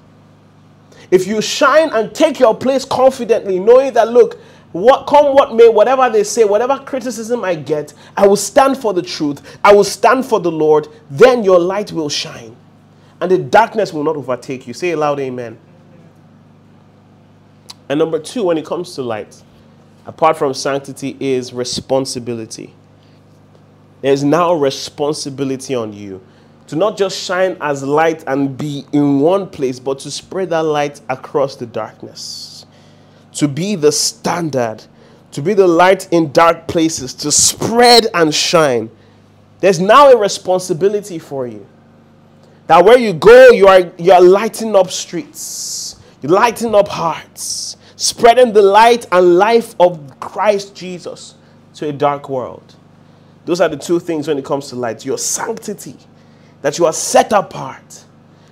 If you shine and take your place confidently, knowing that, look, what come what may, whatever they say, whatever criticism I get, I will stand for the truth, I will stand for the Lord, then your light will shine. And the darkness will not overtake you. Say aloud, Amen. And number two, when it comes to light, apart from sanctity, is responsibility. There's now responsibility on you to not just shine as light and be in one place, but to spread that light across the darkness. To be the standard, to be the light in dark places, to spread and shine. There's now a responsibility for you. That where you go, you are, you are lighting up streets, you're lighting up hearts, spreading the light and life of Christ Jesus to a dark world. Those are the two things when it comes to light your sanctity that you are set apart,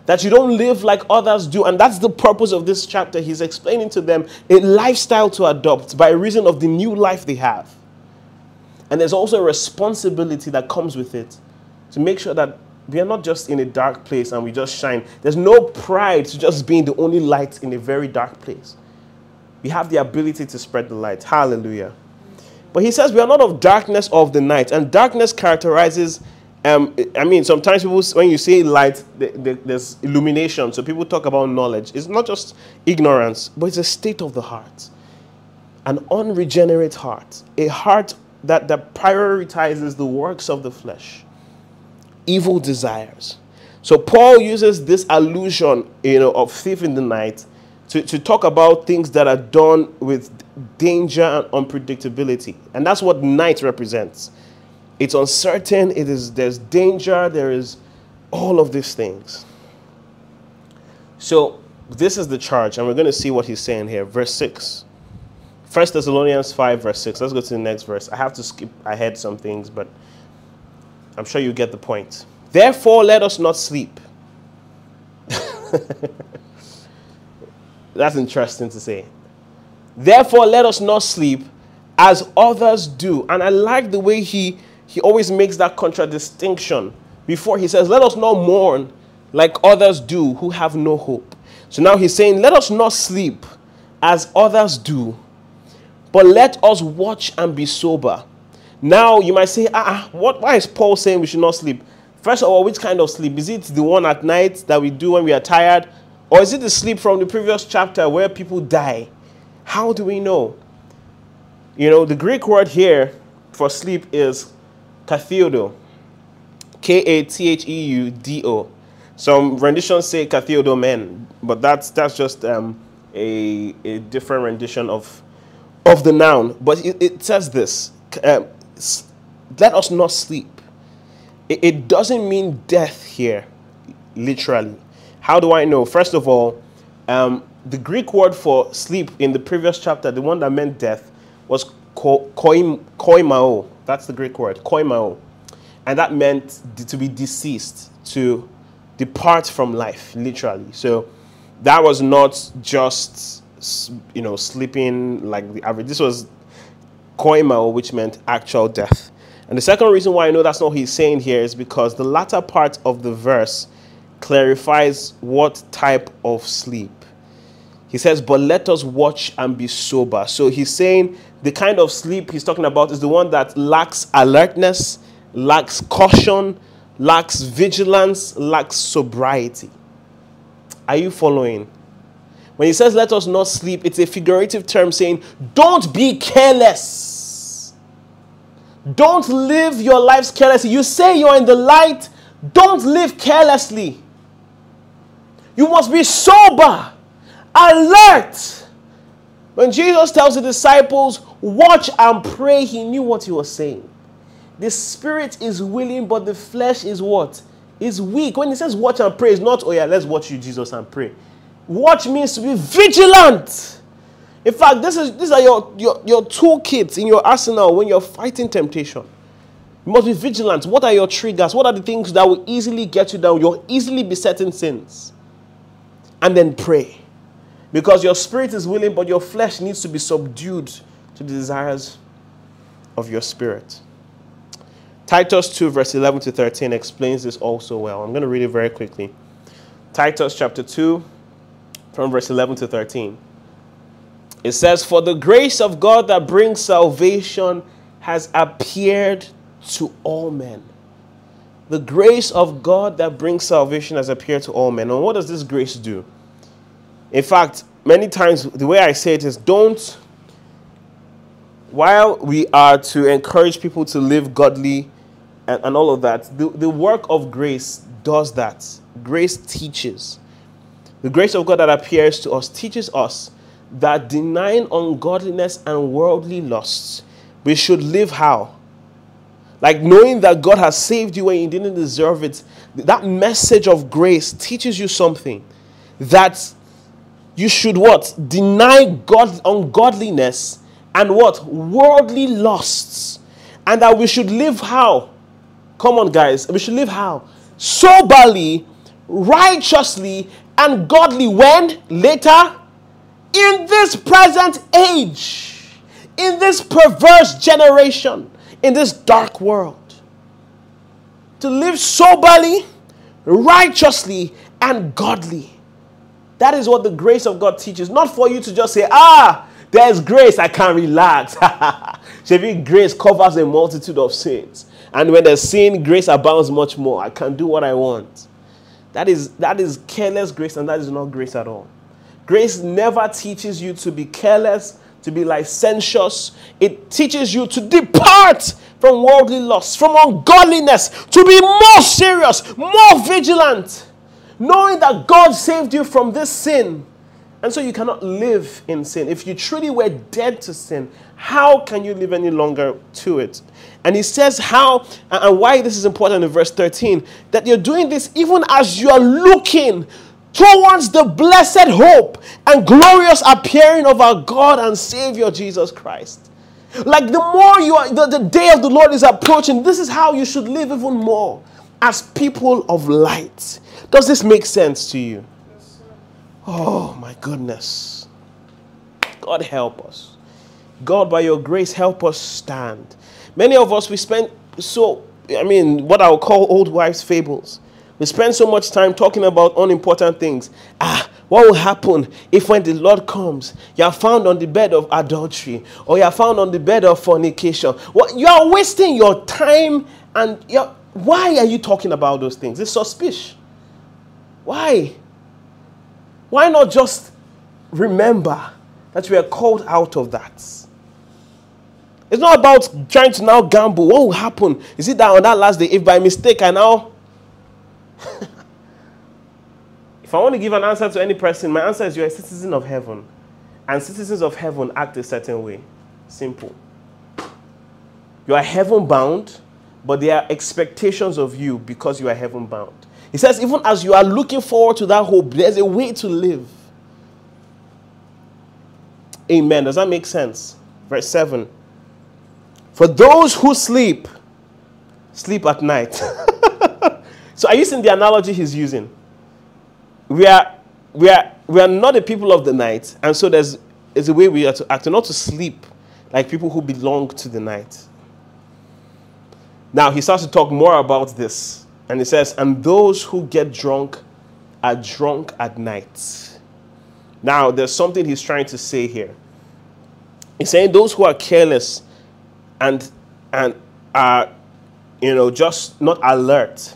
that you don't live like others do. And that's the purpose of this chapter. He's explaining to them a lifestyle to adopt by reason of the new life they have. And there's also a responsibility that comes with it to make sure that we are not just in a dark place and we just shine. There's no pride to just being the only light in a very dark place. We have the ability to spread the light. Hallelujah. But he says we are not of darkness of the night. And darkness characterizes um, I mean, sometimes people, when you say light, there's illumination. So people talk about knowledge. It's not just ignorance, but it's a state of the heart. An unregenerate heart. A heart that, that prioritizes the works of the flesh, evil desires. So Paul uses this allusion, you know, of thief in the night to, to talk about things that are done with danger and unpredictability. And that's what night represents. It's uncertain, it is there's danger, there is all of these things. So this is the charge, and we're going to see what he's saying here. Verse 6. 1 Thessalonians 5, verse 6. Let's go to the next verse. I have to skip ahead some things, but I'm sure you get the point. Therefore, let us not sleep. (laughs) That's interesting to say. Therefore, let us not sleep as others do. And I like the way he he always makes that contradistinction before he says, Let us not mourn like others do who have no hope. So now he's saying, Let us not sleep as others do, but let us watch and be sober. Now you might say, Ah, what, why is Paul saying we should not sleep? First of all, which kind of sleep? Is it the one at night that we do when we are tired? Or is it the sleep from the previous chapter where people die? How do we know? You know, the Greek word here for sleep is Katheudo. K A T H E U D O. Some renditions say Katheudo men, but that's that's just um, a, a different rendition of of the noun. But it, it says this: um, "Let us not sleep." It, it doesn't mean death here, literally. How do I know? First of all, um, the Greek word for sleep in the previous chapter, the one that meant death, was koimao. That's the Greek word, koimao. And that meant to be deceased, to depart from life, literally. So that was not just, you know, sleeping like the average. This was koimao, which meant actual death. And the second reason why I know that's not what he's saying here is because the latter part of the verse clarifies what type of sleep. He says, But let us watch and be sober. So he's saying the kind of sleep he's talking about is the one that lacks alertness, lacks caution, lacks vigilance, lacks sobriety. Are you following? When he says, let us not sleep, it's a figurative term saying, don't be careless. Don't live your lives carelessly. You say you're in the light, don't live carelessly. You must be sober, alert. When Jesus tells the disciples, watch and pray, he knew what he was saying. The spirit is willing, but the flesh is what? Is weak. When he says watch and pray, it's not, oh yeah, let's watch you, Jesus, and pray. Watch means to be vigilant. In fact, this is these are your, your, your toolkits in your arsenal when you're fighting temptation. You must be vigilant. What are your triggers? What are the things that will easily get you down? You'll easily besetting sins. And then pray. Because your spirit is willing, but your flesh needs to be subdued to the desires of your spirit. Titus 2, verse 11 to 13 explains this also well. I'm going to read it very quickly. Titus chapter 2, from verse 11 to 13. It says, For the grace of God that brings salvation has appeared to all men. The grace of God that brings salvation has appeared to all men. And what does this grace do? In fact, many times the way I say it is don't, while we are to encourage people to live godly and, and all of that, the, the work of grace does that. Grace teaches. The grace of God that appears to us teaches us that denying ungodliness and worldly lusts, we should live how? Like knowing that God has saved you when you didn't deserve it. That message of grace teaches you something that you should what? Deny God ungodliness and what? Worldly lusts. And that we should live how? Come on, guys. We should live how? Soberly, righteously, and godly when? Later? In this present age, in this perverse generation, in this dark world. To live soberly, righteously, and godly. That is what the grace of God teaches. Not for you to just say, ah, there's grace, I can relax. (laughs) Shavi, grace covers a multitude of sins. And when there's sin, grace abounds much more. I can do what I want. That is, that is careless grace, and that is not grace at all. Grace never teaches you to be careless, to be licentious. It teaches you to depart from worldly lust, from ungodliness, to be more serious, more vigilant, knowing that God saved you from this sin. And so you cannot live in sin. If you truly were dead to sin, how can you live any longer to it? And he says how and why this is important in verse 13 that you're doing this even as you are looking towards the blessed hope and glorious appearing of our God and Savior Jesus Christ. Like the more you are, the, the day of the Lord is approaching, this is how you should live even more as people of light. Does this make sense to you? Oh my goodness. God help us. God, by your grace, help us stand. Many of us, we spend so, I mean, what I would call old wives' fables. We spend so much time talking about unimportant things. Ah, what will happen if when the Lord comes, you are found on the bed of adultery or you are found on the bed of fornication? Well, you are wasting your time and you're, why are you talking about those things? It's suspicious. Why? Why not just remember that we are called out of that? It's not about trying to now gamble. What will happen? Is it that on that last day, if by mistake I now (laughs) if I want to give an answer to any person, my answer is you're a citizen of heaven. And citizens of heaven act a certain way. Simple. You are heaven bound, but there are expectations of you because you are heaven bound. He says, even as you are looking forward to that hope, there's a way to live. Amen. Does that make sense? Verse 7. For those who sleep, sleep at night. (laughs) So are you seeing the analogy he's using? We are, we are, we are not the people of the night, and so there's, there's a way we are to act, not to sleep like people who belong to the night. Now he starts to talk more about this, and he says, And those who get drunk are drunk at night. Now, there's something he's trying to say here. He's saying those who are careless and and are, you know, just not alert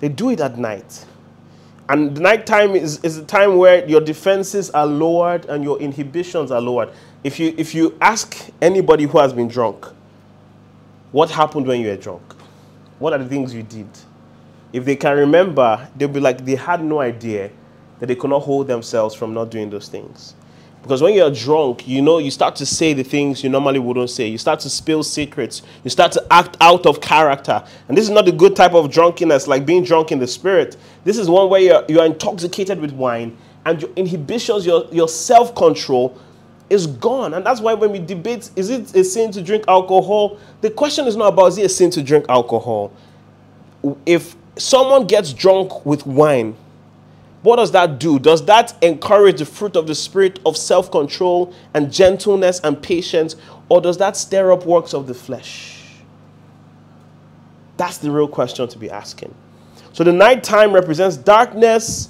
They do it at night. And the night time is, is a time where your defenses are lowered and your inhibitions are lowered. If you, if you ask anybody who has been drunk, what happened when you were drunk? What are the things you did? If they can remember, they'll be like they had no idea that they could not hold themselves from not doing those things. Because when you're drunk, you know, you start to say the things you normally wouldn't say. You start to spill secrets. You start to act out of character. And this is not the good type of drunkenness, like being drunk in the spirit. This is one where you're, you're intoxicated with wine and your inhibitions, your, your self control is gone. And that's why when we debate, is it a sin to drink alcohol? The question is not about is it a sin to drink alcohol? If someone gets drunk with wine, what does that do? Does that encourage the fruit of the Spirit of self control and gentleness and patience, or does that stir up works of the flesh? That's the real question to be asking. So the nighttime represents darkness,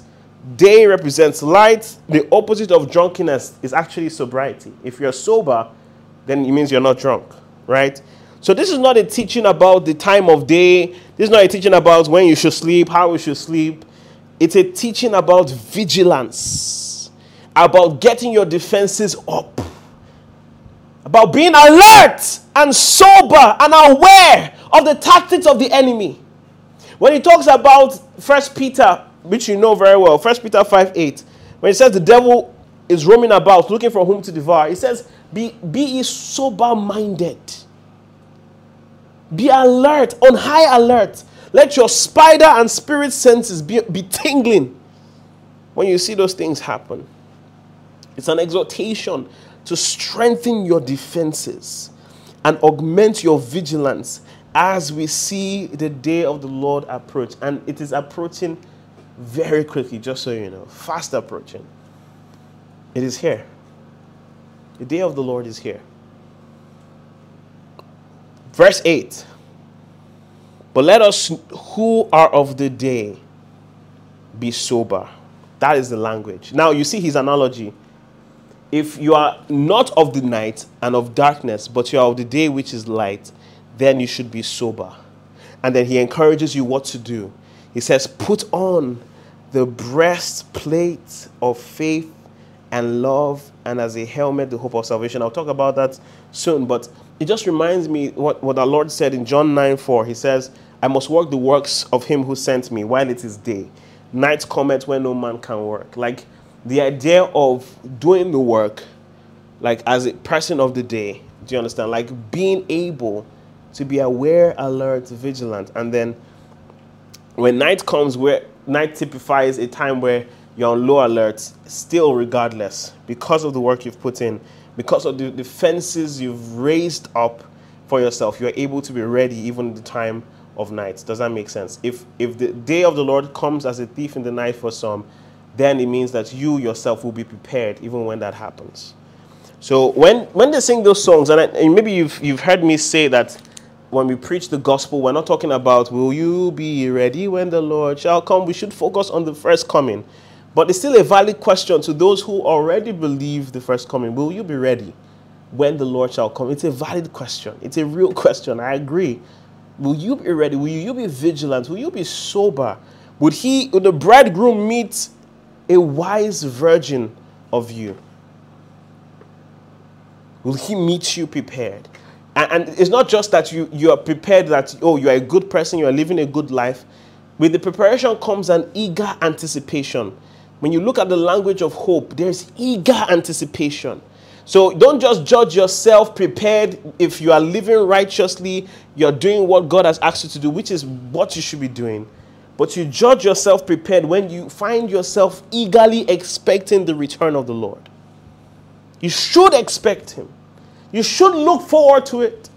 day represents light. The opposite of drunkenness is actually sobriety. If you're sober, then it means you're not drunk, right? So this is not a teaching about the time of day. This is not a teaching about when you should sleep, how you should sleep. It's a teaching about vigilance, about getting your defenses up, about being alert and sober and aware of the tactics of the enemy. When he talks about First Peter, which you know very well, First Peter 5 8, when it says the devil is roaming about looking for whom to devour, it says, Be, be sober minded. Be alert, on high alert. Let your spider and spirit senses be, be tingling when you see those things happen. It's an exhortation to strengthen your defenses and augment your vigilance as we see the day of the Lord approach. And it is approaching very quickly, just so you know, fast approaching. It is here. The day of the Lord is here. Verse 8 but let us who are of the day be sober. That is the language. Now you see his analogy. If you are not of the night and of darkness, but you are of the day which is light, then you should be sober. And then he encourages you what to do. He says, Put on the breastplate of faith and love, and as a helmet, the hope of salvation. I'll talk about that soon, but it just reminds me what, what our Lord said in John 9 4. He says, I must work the works of him who sent me while it is day. Night cometh when no man can work. Like the idea of doing the work, like as a person of the day. Do you understand? Like being able to be aware, alert, vigilant. And then when night comes, where night typifies a time where you're on low alert, still regardless, because of the work you've put in, because of the defenses you've raised up for yourself, you're able to be ready even in the time of night. Does that make sense? If if the day of the Lord comes as a thief in the night for some, then it means that you yourself will be prepared even when that happens. So when when they sing those songs, and, I, and maybe you've you've heard me say that when we preach the gospel, we're not talking about will you be ready when the Lord shall come. We should focus on the first coming. But it's still a valid question to those who already believe the first coming. Will you be ready when the Lord shall come? It's a valid question. It's a real (laughs) question. I agree. Will you be ready? Will you be vigilant? Will you be sober? Would he, would the bridegroom meet a wise virgin of you? Will he meet you prepared? And, and it's not just that you, you are prepared that, oh, you are a good person, you are living a good life. With the preparation comes an eager anticipation. When you look at the language of hope, there's eager anticipation. So don't just judge yourself prepared if you are living righteously, you're doing what God has asked you to do, which is what you should be doing. But you judge yourself prepared when you find yourself eagerly expecting the return of the Lord. You should expect Him. You should look forward to it.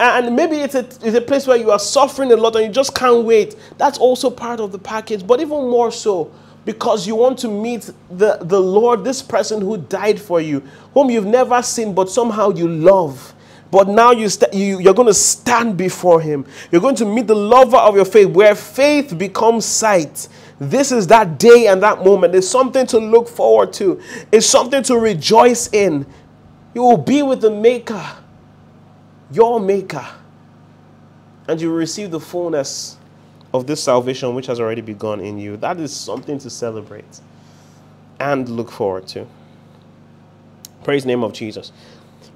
And maybe it's a, it's a place where you are suffering a lot and you just can't wait. That's also part of the package. But even more so, because you want to meet the, the Lord, this person who died for you, whom you've never seen, but somehow you love. But now you st- you, you're going to stand before him. You're going to meet the lover of your faith, where faith becomes sight. This is that day and that moment. It's something to look forward to, it's something to rejoice in. You will be with the Maker, your Maker, and you will receive the fullness of this salvation which has already begun in you. That is something to celebrate and look forward to. Praise the name of Jesus.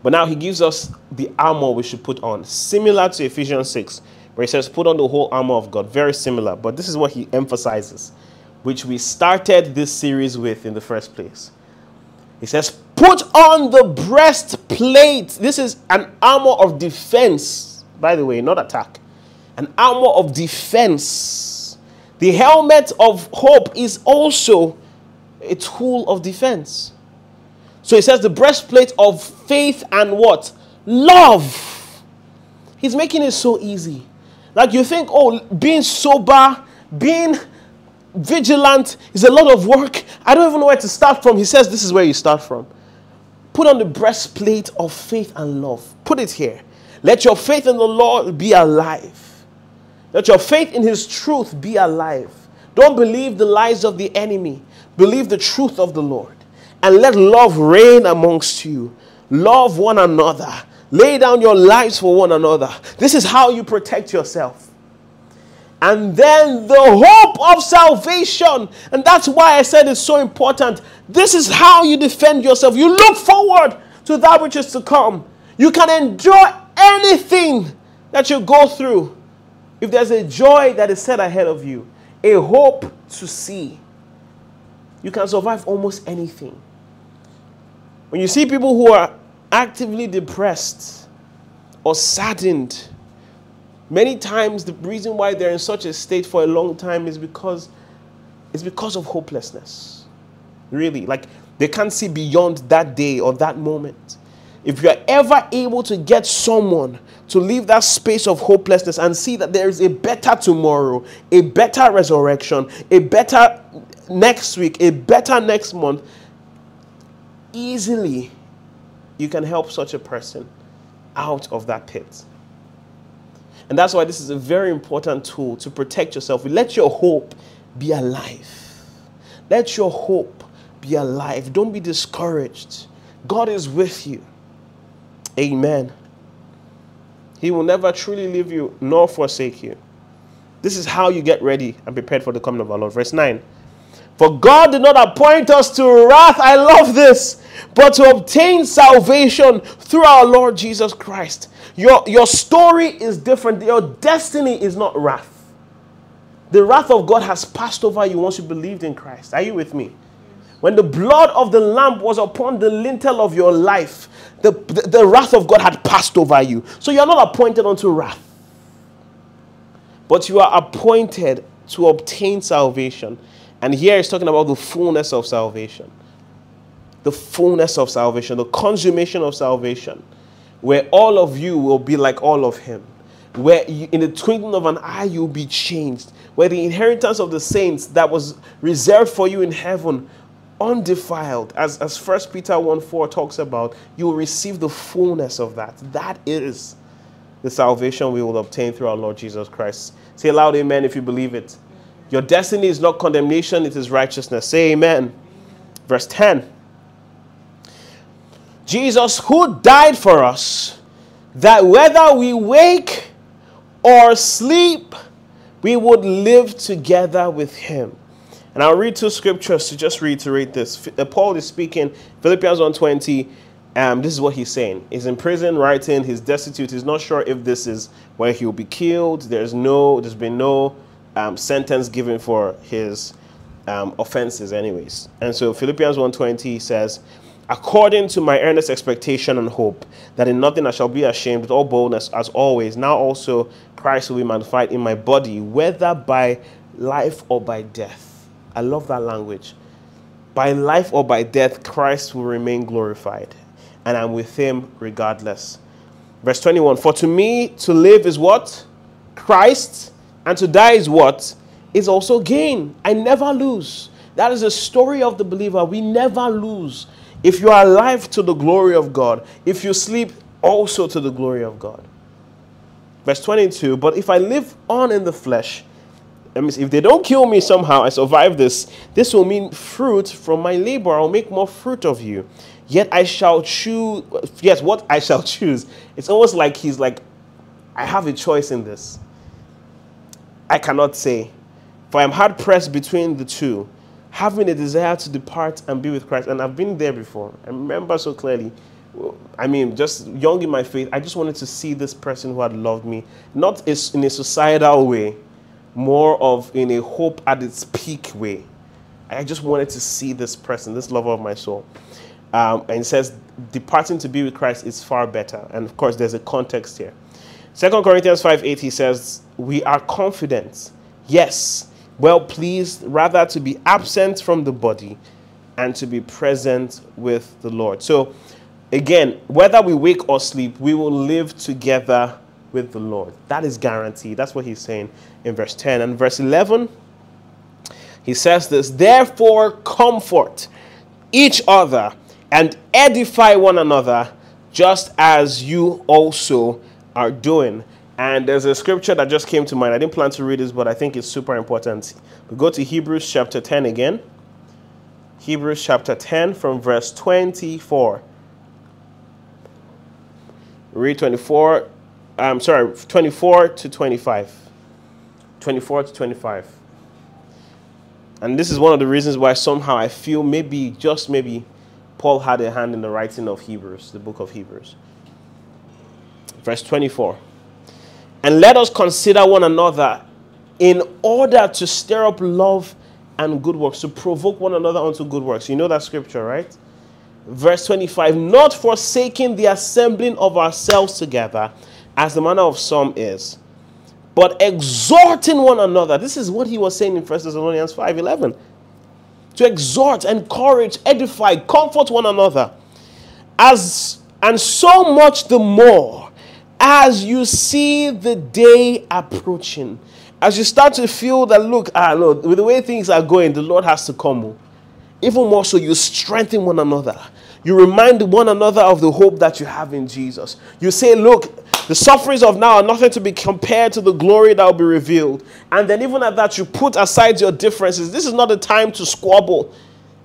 But now he gives us the armor we should put on, similar to Ephesians 6, where he says, Put on the whole armor of God. Very similar. But this is what he emphasizes, which we started this series with in the first place. He says, Put on the breastplate. This is an armor of defense, by the way, not attack. An armor of defense. The helmet of hope is also a tool of defense. So he says the breastplate of faith and what? Love. He's making it so easy. Like you think, oh, being sober, being vigilant is a lot of work. I don't even know where to start from. He says this is where you start from. Put on the breastplate of faith and love. Put it here. Let your faith in the Lord be alive. Let your faith in His truth be alive. Don't believe the lies of the enemy. Believe the truth of the Lord and let love reign amongst you. Love one another. Lay down your lives for one another. This is how you protect yourself. And then the hope of salvation. And that's why I said it's so important. This is how you defend yourself. You look forward to that which is to come. You can endure anything that you go through if there's a joy that is set ahead of you, a hope to see. You can survive almost anything. When you see people who are actively depressed or saddened, many times the reason why they're in such a state for a long time is because it's because of hopelessness. Really, like they can't see beyond that day or that moment. If you are ever able to get someone to leave that space of hopelessness and see that there is a better tomorrow, a better resurrection, a better next week, a better next month, easily you can help such a person out of that pit. And that's why this is a very important tool to protect yourself. Let your hope be alive. Let your hope be alive. Don't be discouraged. God is with you. Amen. He will never truly leave you nor forsake you. This is how you get ready and prepared for the coming of our Lord. Verse 9. For God did not appoint us to wrath, I love this, but to obtain salvation through our Lord Jesus Christ. Your, your story is different. Your destiny is not wrath. The wrath of God has passed over you once you believed in Christ. Are you with me? When the blood of the Lamb was upon the lintel of your life, the, the, the wrath of God had passed over you. So you are not appointed unto wrath, but you are appointed to obtain salvation. And here he's talking about the fullness of salvation. The fullness of salvation, the consummation of salvation, where all of you will be like all of him. Where you, in the twinkling of an eye you'll be changed. Where the inheritance of the saints that was reserved for you in heaven, undefiled, as, as 1 Peter 1 4 talks about, you will receive the fullness of that. That is the salvation we will obtain through our Lord Jesus Christ. Say aloud, Amen, if you believe it. Your destiny is not condemnation, it is righteousness. Say amen. Verse 10 Jesus, who died for us, that whether we wake or sleep, we would live together with him. And I'll read two scriptures to just reiterate this. Uh, Paul is speaking, Philippians 1.20, um, this is what he's saying. He's in prison writing, he's destitute, he's not sure if this is where he'll be killed. There's no, there's been no um, sentence given for his um, offenses anyways. And so Philippians 1.20 says, According to my earnest expectation and hope, that in nothing I shall be ashamed with all boldness as always, now also Christ will be magnified in my body, whether by life or by death. I love that language. By life or by death, Christ will remain glorified, and I'm with him regardless. Verse 21 For to me to live is what? Christ and to die is what? Is also gain. I never lose. That is the story of the believer. We never lose. If you are alive to the glory of God, if you sleep, also to the glory of God. Verse 22 But if I live on in the flesh, I mean if they don't kill me somehow, I survive this, this will mean fruit from my labor. I'll make more fruit of you. Yet I shall choose, yes, what I shall (laughs) choose. It's almost like he's like, I have a choice in this I cannot say. For I am hard pressed between the two, having a desire to depart and be with Christ. And I've been there before. I remember so clearly. I mean, just young in my faith, I just wanted to see this person who had loved me, not in a societal way, more of in a hope at its peak way. I just wanted to see this person, this lover of my soul. Um, and it says, departing to be with Christ is far better. And of course, there's a context here. Second Corinthians 5 8, he says, We are confident, yes, well pleased, rather to be absent from the body and to be present with the Lord. So, again, whether we wake or sleep, we will live together with the Lord. That is guaranteed. That's what he's saying in verse 10. And verse 11, he says this Therefore, comfort each other and edify one another, just as you also are doing. And there's a scripture that just came to mind. I didn't plan to read this, but I think it's super important. We go to Hebrews chapter 10 again. Hebrews chapter 10 from verse 24. Read 24, I'm sorry, 24 to 25. 24 to 25. And this is one of the reasons why somehow I feel maybe, just maybe, Paul had a hand in the writing of Hebrews, the book of Hebrews. Verse 24. And let us consider one another in order to stir up love and good works, to provoke one another unto good works. You know that scripture, right? Verse 25 Not forsaking the assembling of ourselves together, as the manner of some is, but exhorting one another. This is what he was saying in 1 Thessalonians 5 11 to exhort, encourage, edify, comfort one another. As and so much the more as you see the day approaching. As you start to feel that, look, ah, no, with the way things are going, the Lord has to come. Even more so, you strengthen one another. You remind one another of the hope that you have in Jesus. You say, look, the sufferings of now are nothing to be compared to the glory that will be revealed. And then, even at that, you put aside your differences. This is not a time to squabble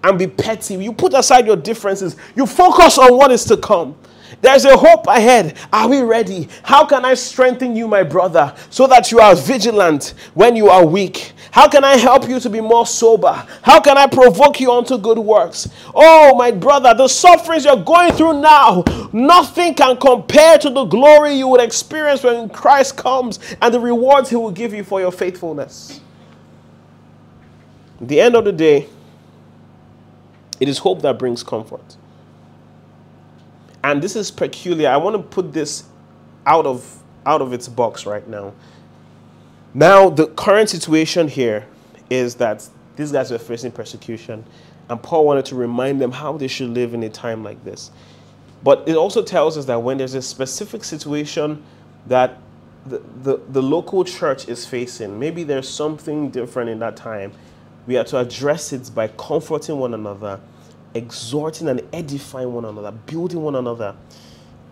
and be petty. You put aside your differences, you focus on what is to come. There's a hope ahead. Are we ready? How can I strengthen you, my brother, so that you are vigilant when you are weak? How can I help you to be more sober? How can I provoke you onto good works? Oh, my brother, the sufferings you're going through now, nothing can compare to the glory you would experience when Christ comes and the rewards he will give you for your faithfulness. At the end of the day, it is hope that brings comfort and this is peculiar. I want to put this out of out of its box right now. Now, the current situation here is that these guys were facing persecution, and Paul wanted to remind them how they should live in a time like this. But it also tells us that when there's a specific situation that the, the, the local church is facing, maybe there's something different in that time, we are to address it by comforting one another exhorting and edifying one another, building one another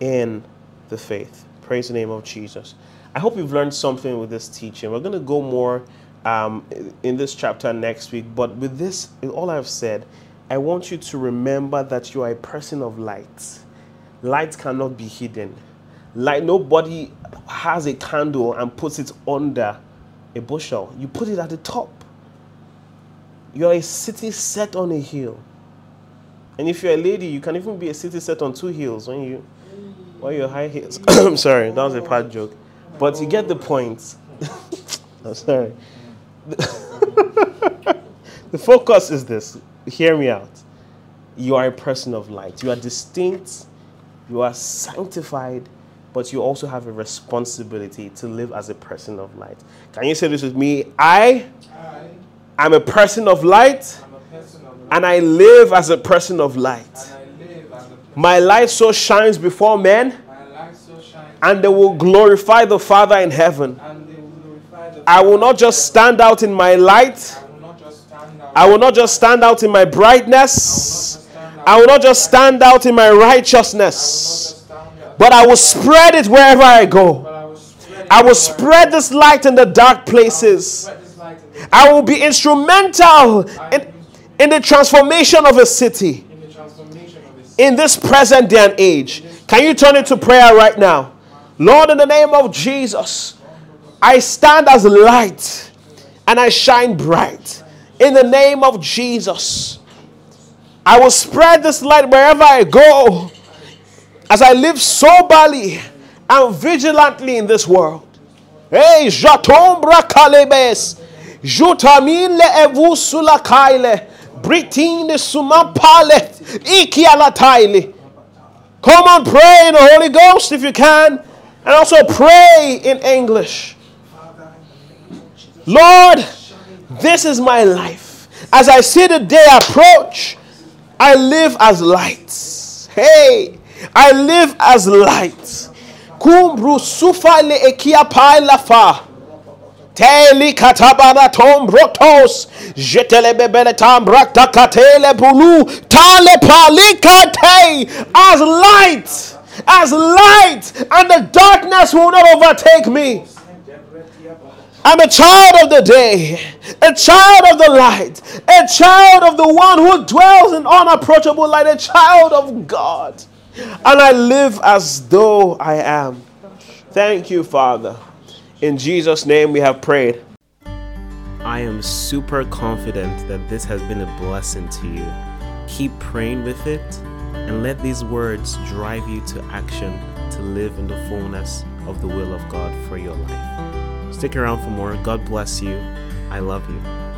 in the faith. Praise the name of Jesus. I hope you've learned something with this teaching. We're going to go more um, in this chapter next week, but with this, with all I've said, I want you to remember that you are a person of light. Light cannot be hidden. Light, nobody has a candle and puts it under a bushel. You put it at the top. You're a city set on a hill. And if you're a lady, you can even be a city set on two heels when you wear your high heels. Mm. (coughs) I'm sorry, that was a bad joke. But you get the point. (laughs) I'm sorry. (laughs) the focus is this. Hear me out. You are a person of light. You are distinct. You are sanctified. But you also have a responsibility to live as a person of light. Can you say this with me? I, I am a person of light and I live as a person of light. My light so shines before men, and they will glorify the Father in heaven. I will not just stand out in my light. I will not just stand out in my brightness. I will not just stand out in my righteousness. But I will spread it wherever I go. I will spread this light in the dark places. I will be instrumental in in the transformation of a city in this present day and age. Can you turn it to prayer right now? Lord, in the name of Jesus, I stand as light and I shine bright in the name of Jesus. I will spread this light wherever I go as I live soberly and vigilantly in this world. Hey, jatombra kalebes, jutamine evusula kaile, britine sumampale, ikialataile. Come on, pray in the Holy Ghost if you can, and also pray in English. Lord, this is my life. As I see the day approach, I live as light. Hey, I live as light. Kumbru sufale ekia fa. Teli katabana tom brotos. Jetele bebele tam brakta katele bulu. Tale palikate. As light. As light. And the darkness will not overtake me. I'm a child of the day, a child of the light, a child of the one who dwells in unapproachable light, a child of God. And I live as though I am. Thank you, Father. In Jesus' name we have prayed. I am super confident that this has been a blessing to you. Keep praying with it and let these words drive you to action to live in the fullness of the will of God for your life. Stick around for more. God bless you. I love you.